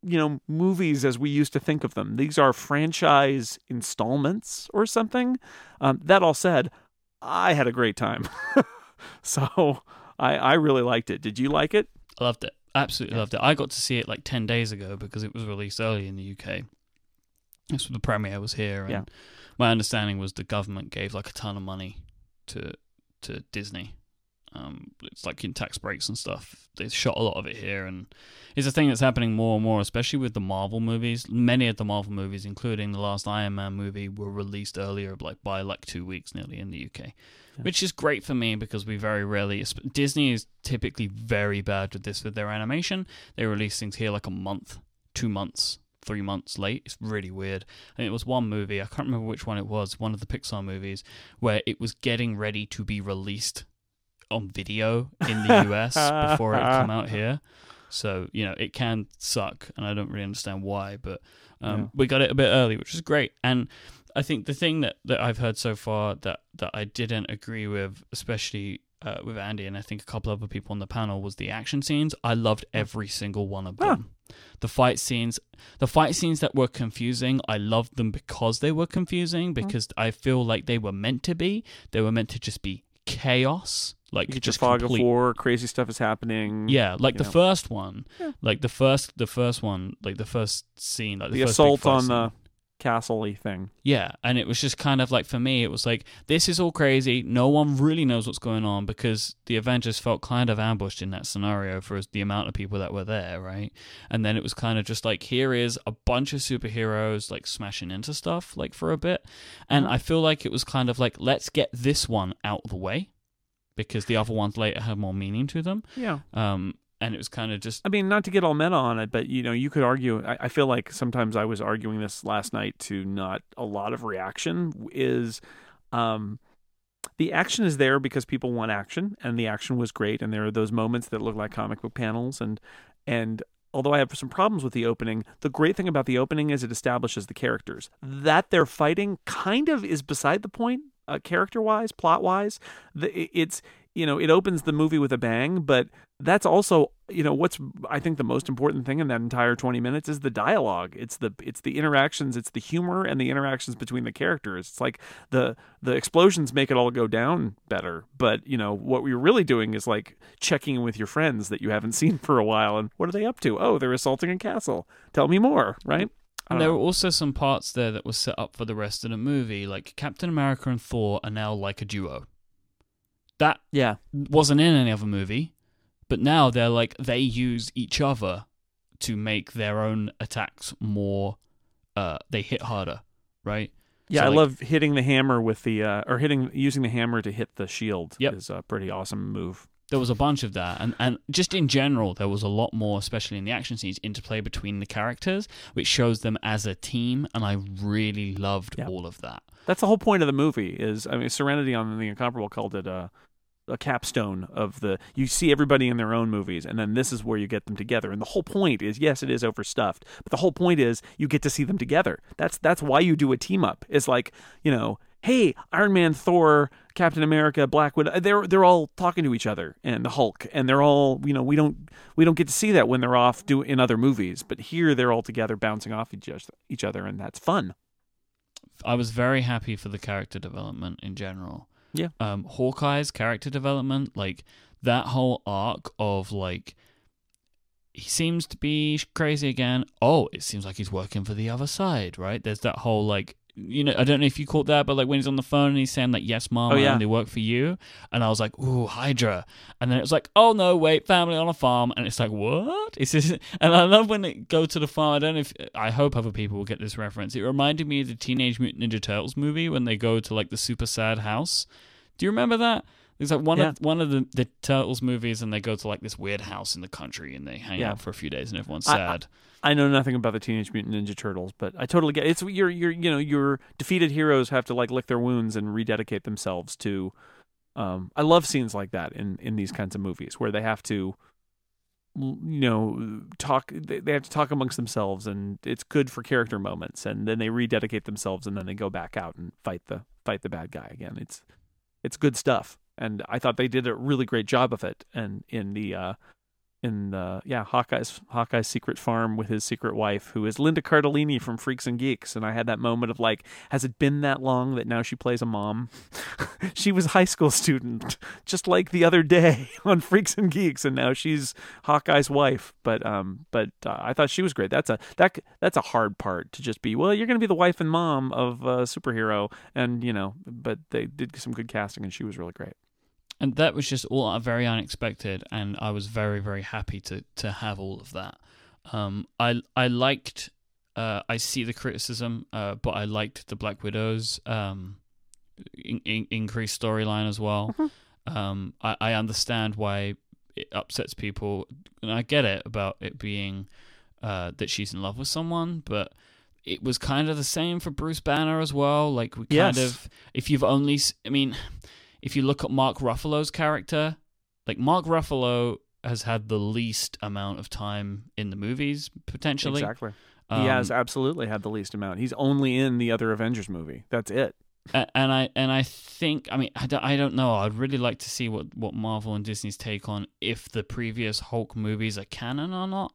you know movies as we used to think of them. These are franchise installments or something. Um, that all said i had a great time. [LAUGHS] So I, I really liked it did you like it I loved it. Absolutely Yeah. loved it. I got to see it like 10 days ago because it was released early in the UK. This was the premiere was here. And Yeah. my understanding was the government gave like a ton of money to to Disney. Um, it's like in tax breaks and stuff. They shot a lot of it here, and it's a thing that's happening more and more, especially with the Marvel movies. Many of the Marvel movies, including the last Iron Man movie, were released earlier, like by like two weeks, nearly in the UK, which is great for me because we very rarely. Disney is typically very bad with this with their animation. They release things here like a month, two months, three months late. It's really weird. And it was one movie, I can't remember which one it was, one of the Pixar movies, where it was getting ready to be released on video in the US before it come out here. So, you know, it can suck and I don't really understand why, but um, Yeah. we got it a bit early, which is great. And I think the thing that, that I've heard so far that, that I didn't agree with, especially uh, with Andy and I think a couple other people on the panel, was the action scenes. I loved every single one of them. The fight scenes, the fight scenes that were confusing, I loved them because they were confusing. Because I feel like they were meant to be. They were meant to just be chaos, like you just your fog complete of war crazy stuff is happening yeah, like the know. first one, Yeah. like the first, the first one, like the first scene, like the, the first assault on scene. the castle thing Yeah, and it was just kind of like for me, it was like this is all crazy. No one really knows what's going on because the Avengers felt kind of ambushed in that scenario for the amount of people that were there, right? And then it was kind of just like here is a bunch of superheroes like smashing into stuff like for a bit, and. I feel like it was kind of like let's get this one out of the way because the other ones later had more meaning to them. yeah Um, and it was kind of just I mean, not to get all meta on it, but you know, you could argue. I, I feel like sometimes I was arguing this last night to not a lot of reaction. Is um, the action is there because people want action, and the action was great, and there are those moments that look like comic book panels, and and although I have some problems with the opening, the great thing about the opening is it establishes the characters. That they're fighting kind of is beside the point, uh, character wise, plot wise. It's you know, it opens the movie with a bang, but that's also, you know, what's I think the most important thing in that entire 20 minutes is the dialogue. It's the it's the interactions, it's the humor and the interactions between the characters. It's like the the explosions make it all go down better, but you know, what we're really doing is like checking in with your friends that you haven't [LAUGHS] seen for a while and what are they up to? Oh, they're assaulting a castle. Tell me more, right? And there were also some parts there that were set up for the rest of the movie, like Captain America and Thor are now like a duo. That yeah wasn't in any other movie, but now they're like they use each other to make their own attacks more. Uh, they hit harder, right? Yeah, So, I like- love hitting the hammer with the uh, or hitting using the hammer to hit the shield. Yep. is a pretty awesome move. there was a bunch of that and, and just in general there was a lot more especially in the action scenes interplay between the characters which shows them as a team and i really loved Yeah. all of that That's the whole point of the movie. Is I mean, Serenity on the Incomparable called it a a capstone of the. You see everybody in their own movies, and then this is where you get them together. And the whole point is, yes, it is overstuffed, but the whole point is you get to see them together. That's that's why you do a team up. It's like you know. Hey, Iron Man, Thor, Captain America, Black Widow, uh, they're they're all talking to each other and the Hulk and they're all, you know, we don't we don't get to see that when they're off do in other movies, but here they're all together bouncing off each other and that's fun. i was very happy for the character development in general Yeah. um hawkeye's character development like that whole arc of like he seems to be crazy again oh it seems like he's working for the other side right there's that whole like you know, I don't know if you caught that, but like when he's on the phone and he's saying like, "Yes, mom, Oh, I yeah. only work for you," and I was like, "Ooh, Hydra," and then it was like, "Oh no, wait, family on a farm," and it's like, "What?" It's just, [LAUGHS] and I love when they go to the farm. I don't know if I hope other people will get this reference. It reminded me of the Teenage Mutant Ninja Turtles movie when they go to like the super sad house. Do you remember that? It's like one Yeah. of one of the, the Turtles movies, and they go to like this weird house in the country, and they hang Yeah. out for a few days, and everyone's I- sad. I know nothing about the Teenage Mutant Ninja Turtles, but I totally get it's your your you know your defeated heroes have to like lick their wounds and rededicate themselves to. Um, I love scenes like that in in these kinds of movies where they have to, you know, talk. They they have to talk amongst themselves, and it's good for character moments. And then they rededicate themselves, and then they go back out and fight the fight the bad guy again. It's it's good stuff, and I thought they did a really great job of it. And in the uh, in uh, yeah Hawkeye's Hawkeye's secret farm with his secret wife, who is Linda Cardellini from Freaks and Geeks, and I had that moment of like, has it been that long that now she plays a mom? [LAUGHS] she was a high school student, [LAUGHS] just like the other day [LAUGHS] on Freaks and Geeks, and now she's Hawkeye's wife. But um, but uh, I thought she was great. That's a that that's a hard part to just be. Well, you're going to be the wife and mom of a superhero, and you know, but they did some good casting, and she was really great. And that was just all very unexpected and i was very very happy to to have all of that um i i liked uh i see the criticism uh but i liked the black widows um in, in, increased storyline as well um i i understand why it upsets people and i get it about it being uh that she's in love with someone but it was kind of the same for Bruce Banner as well. Like we kind Yes. of, if you've only, I mean, if you look at Mark Ruffalo's character, like Mark Ruffalo has had the least amount of time in the movies potentially. Exactly. Um, he has absolutely had the least amount. He's only in the other Avengers movie. That's it. and I and I think I mean I don't, I don't know. I'd really like to see what what Marvel and Disney's take on if the previous Hulk movies are canon or not.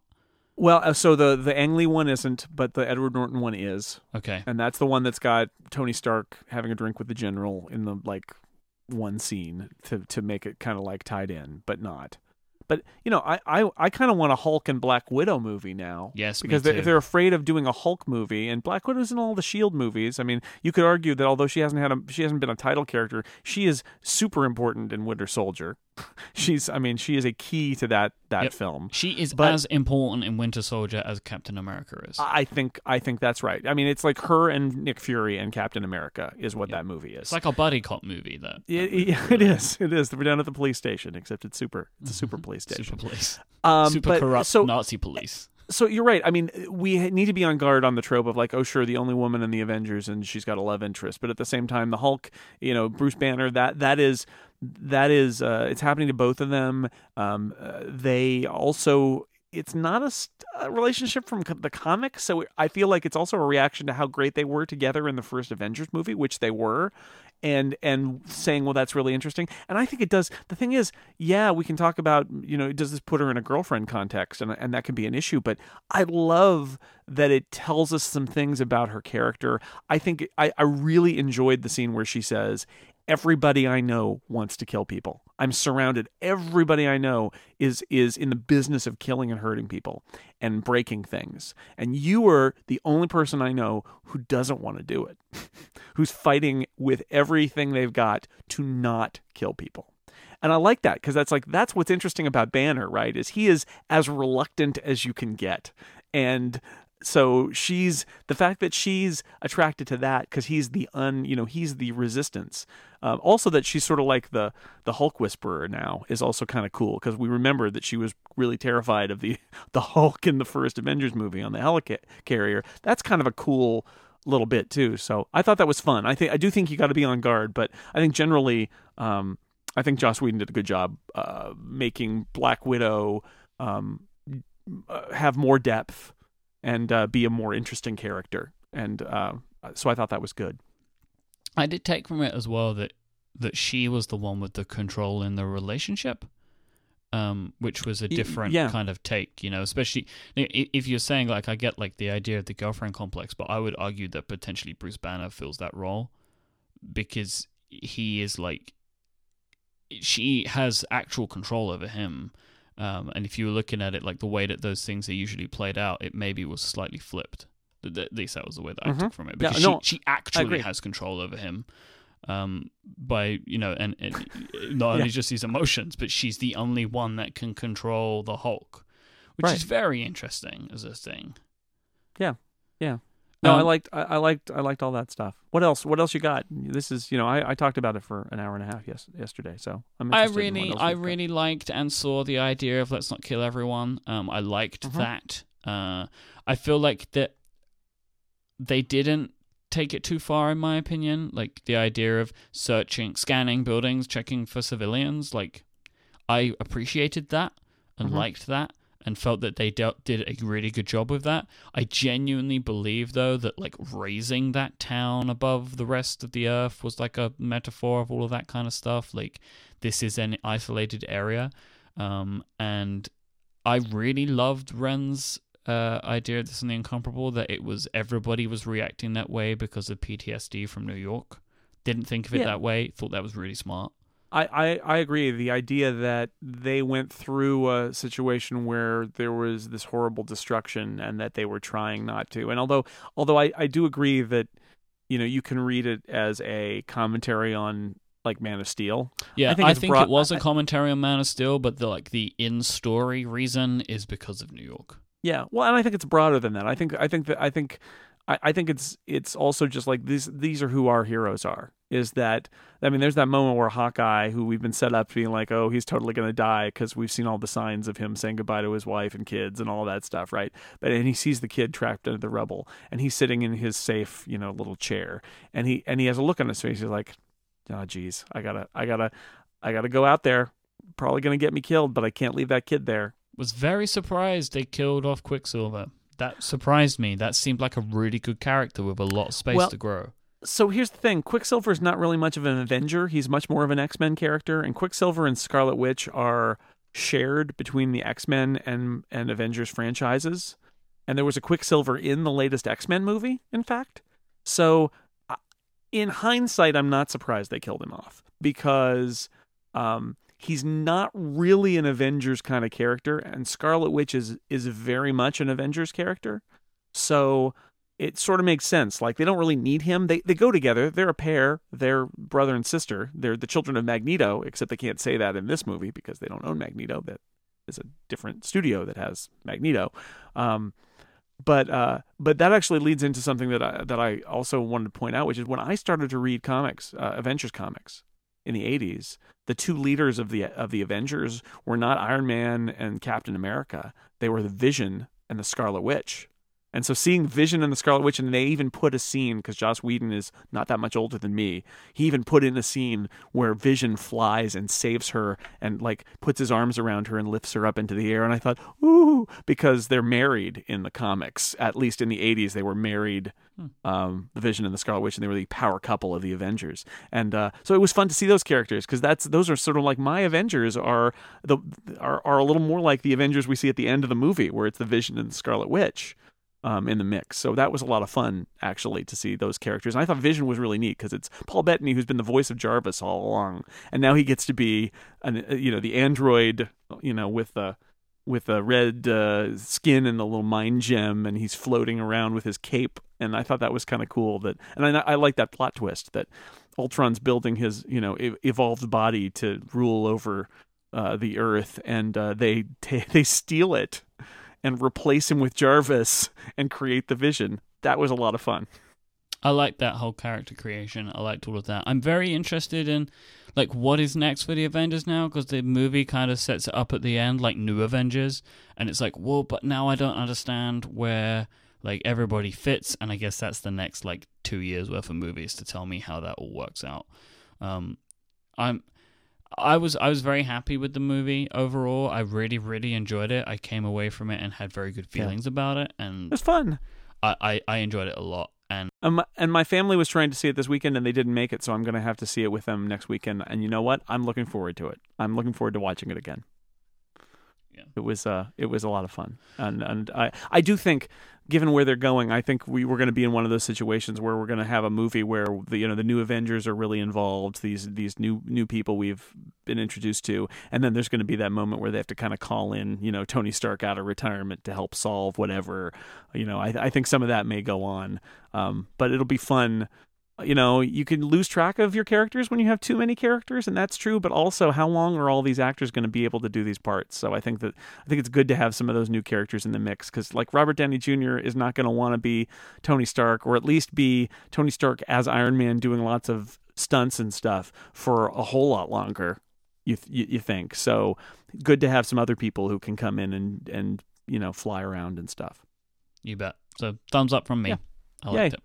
Well, uh, so the the Ang Lee one isn't, but the Edward Norton one is, Okay. and that's the one that's got Tony Stark having a drink with the general in the like one scene to to make it kind of like tied in, but not. But you know, I I, I kind of want a Hulk and Black Widow movie now. Yes, because they, if they're afraid of doing a Hulk movie, and Black Widow's in all the Shield movies. I mean, you could argue that although she hasn't had a she hasn't been a title character, she is super important in Winter Soldier. [LAUGHS] She's, I mean, she is a key to that that Yep. film. She is But- as important in Winter Soldier as Captain America is. I think I think that's right. I mean, it's like her and Nick Fury and Captain America is what that movie is. It's like a buddy cop movie, though. it, it, is. It is. We're down at the police station, except it's super. It's a super police station. Super police. Um, Super corrupt So Nazi police. So you're right. I mean, we need to be on guard on the trope of like, oh, sure, the only woman in the Avengers, and she's got a love interest. But at the same time, the Hulk, you know, Bruce Banner, that that is that is uh, it's happening to both of them. Um, uh, they also it's not a, st- a relationship from co- the comics, so I feel like it's also a reaction to how great they were together in the first Avengers movie, which they were, and and saying, well, that's really interesting. And I think it does. The thing is, yeah, we can talk about, you know, does this put her in a girlfriend context, and and that can be an issue. But I love that it tells us some things about her character. I think I, I really enjoyed the scene where she says, everybody I know wants to kill people. I'm surrounded. Everybody I know is is in the business of killing and hurting people and breaking things. And you are the only person I know who doesn't want to do it. [LAUGHS] Who's fighting with everything they've got to not kill people. And I like that because that's like that's what's interesting about Banner, right? Is he is as reluctant as you can get. And so she's the fact that she's attracted to that because he's the un you know he's the resistance. Um, also that she's sort of like the the hulk whisperer now is also kind of cool because we remember that she was really terrified of the [LAUGHS] the hulk in the first avengers movie on the helicarrier. That's kind of a cool little bit too. So i thought that was fun. I think i do think you got to be on guard but i think generally um, i think joss whedon did a good job uh, making black widow um, uh, have more depth and uh, be a more interesting character. And uh, so I thought that was good. I did take from it as well that that she was the one with the control in the relationship, um, which was a different yeah. kind of take. You know, especially if you're saying like I get like the idea of the girlfriend complex, but I would argue that potentially Bruce Banner fills that role because he is like she has actual control over him um, and if you were looking at it like the way that those things are usually played out, it maybe was slightly flipped. At least that was the way that I Mhm. took from it because Yeah, no, she, she actually has control over him um, by you know, and, and not only Yeah. just his emotions, but she's the only one that can control the Hulk, which Right. is very interesting as a thing. No, I Um, liked, I, I liked, I liked all that stuff. What else? What else you got? This is, you know, I, I talked about it for an hour and a half yes, yesterday. So I'm I interested in what really, I you've got. really liked and saw the idea of let's not kill everyone. Um, I liked Mhm. that. Uh, I feel like that they didn't take it too far, in my opinion. Like the idea of searching, scanning buildings, checking for civilians. Like I appreciated that and Mhm. liked that. And felt that they dealt, did a really good job with that. I genuinely believe, though, that like raising that town above the rest of the earth was like a metaphor of all of that kind of stuff. Like this is an isolated area um, and i really loved ren's uh, idea of the incomparable that it was everybody was reacting that way because of ptsd from new york didn't think of it Yeah. that way thought that was really smart I, I, I agree. The idea that they went through a situation where there was this horrible destruction and that they were trying not to. And although although I, I do agree that you know you can read it as a commentary on like Man of Steel. yeah I i think think, brought- it was a commentary on man of steel but the like the in story reason is because of new york Yeah, well, and I think it's broader than that. I think I think that I think I, I think it's it's also just like these these are who our heroes are. Is that I mean, there's that moment where Hawkeye, who we've been set up being like, oh, he's totally gonna die because we've seen all the signs of him saying goodbye to his wife and kids and all that stuff, right? But and he sees the kid trapped under the rubble, and he's sitting in his safe, you know, little chair, and he and he has a look on his face. He's like, oh, geez, I gotta I gotta I gotta go out there. Probably gonna get me killed, but I can't leave that kid there. was very surprised they killed off quicksilver that surprised me that seemed like a really good character with a lot of space Well, to grow so here's the thing Quicksilver is not really much of an Avenger. He's much more of an X Men character, and Quicksilver and Scarlet Witch are shared between the X Men and, and Avengers franchises. And there was a Quicksilver in the latest X Men movie, in fact. So, uh, in hindsight, I'm not surprised they killed him off because um, he's not really an Avengers kind of character, and Scarlet Witch is, is very much an Avengers character. So, it sort of makes sense. Like they don't really need him. They they go together. They're a pair. They're brother and sister. They're the children of Magneto, except they can't say that in this movie because they don't own Magneto. That is a different studio that has Magneto. Um, but uh, but that actually leads into something that I, that I also wanted to point out, which is when I started to read comics, uh, Avengers comics in the '80s, the two leaders of the of the Avengers were not Iron Man and Captain America. They were the Vision and the Scarlet Witch And so seeing Vision and the Scarlet Witch, and they even put a scene because Joss Whedon is not that much older than me. He even put in a scene where Vision flies and saves her and like puts his arms around her and lifts her up into the air. And I thought, ooh, because they're married in the comics. At least in the '80s, they were married. Um, the Vision and the Scarlet Witch, and they were the power couple of the Avengers. And uh, so it was fun to see those characters because that's those are sort of like my Avengers are the are are a little more like the Avengers we see at the end of the movie, where it's the Vision and the Scarlet Witch um, in the mix. So that was a lot of fun, actually, to see those characters. And I thought Vision was really neat because it's Paul Bettany who's been the voice of Jarvis all along, and now he gets to be, an, uh, you know, the android, you know, with the with the red uh, skin and the little mind gem, and he's floating around with his cape. And I thought that was kind of cool. That, and I, I like that plot twist that Ultron's building his, you know, evolved body to rule over uh, the Earth, and uh, they t- [LAUGHS] they steal it and replace him with Jarvis and create the Vision. That was a lot of fun. I liked that whole character creation. I liked all of that. I'm very interested in like what is next for the Avengers now because the movie kind of sets it up at the end like new Avengers, and it's like, "Whoa, but now I don't understand where like everybody fits, and I guess that's the next like two years worth of movies to tell me how that all works out. Um, I'm. I was I was very happy with the movie overall. I really really enjoyed it. I came away from it and had very good feelings about it, and It was fun. I, I, I enjoyed it a lot. And Um, and my family was trying to see it this weekend and they didn't make it, so I'm going to have to see it with them next weekend. And you know what? I'm looking forward to it. I'm looking forward to watching it again. Yeah. It was uh, it was a lot of fun, and and I I do think, given where they're going, I think we we're going to be in one of those situations where we're going to have a movie where the you know the new Avengers are really involved, these these new new people we've been introduced to, and then there's going to be that moment where they have to kind of call in you know Tony Stark out of retirement to help solve whatever, you know I I think some of that may go on, um, but it'll be fun you know, you can lose track of your characters when you have too many characters, and that's true. But also, how long are all these actors going to be able to do these parts? So I think that I think it's good to have some of those new characters in the mix because, like Robert Downey Jr. is not going to want to be Tony Stark, or at least be Tony Stark as Iron Man, doing lots of stunts and stuff for a whole lot longer. You you, you think so? Good to have some other people who can come in and and you know fly around and stuff. you bet. So thumbs up from me. Yeah. I liked Yay. it.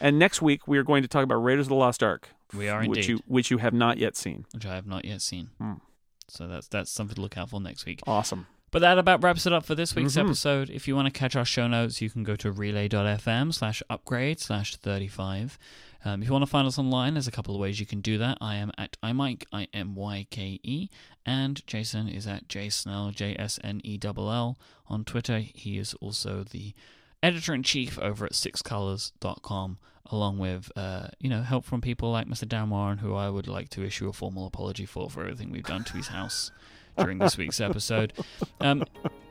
And next week we are going to talk about Raiders of the Lost Ark. We are which indeed. you which you have not yet seen. which I have not yet seen. Hmm. So that's that's something to look out for next week. Awesome. But that about wraps it up for this week's Mhm. episode. If you want to catch our show notes, you can go to relay.fm slash upgrade slash 35. Um, if you want to find us online, there's a couple of ways you can do that. I am at imyke, I-M-Y-K-E, and Jason is at jsnell, J-S-N-E-L-L. On Twitter, he is also the editor-in-chief over at sixcolors.com, along with, uh, you know, help from people like Mr. Dan Moren, who I would like to issue a formal apology for, for everything we've done to his house during this week's episode. Um,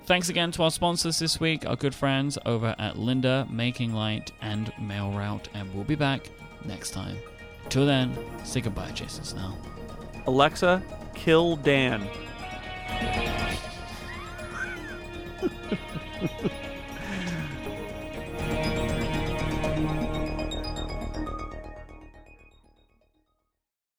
thanks again to our sponsors this week, our good friends over at Lynda, Making Light, and MailRoute, and we'll be back next time. Till then, say goodbye, Jason Snell. Alexa, kill Dan. [LAUGHS]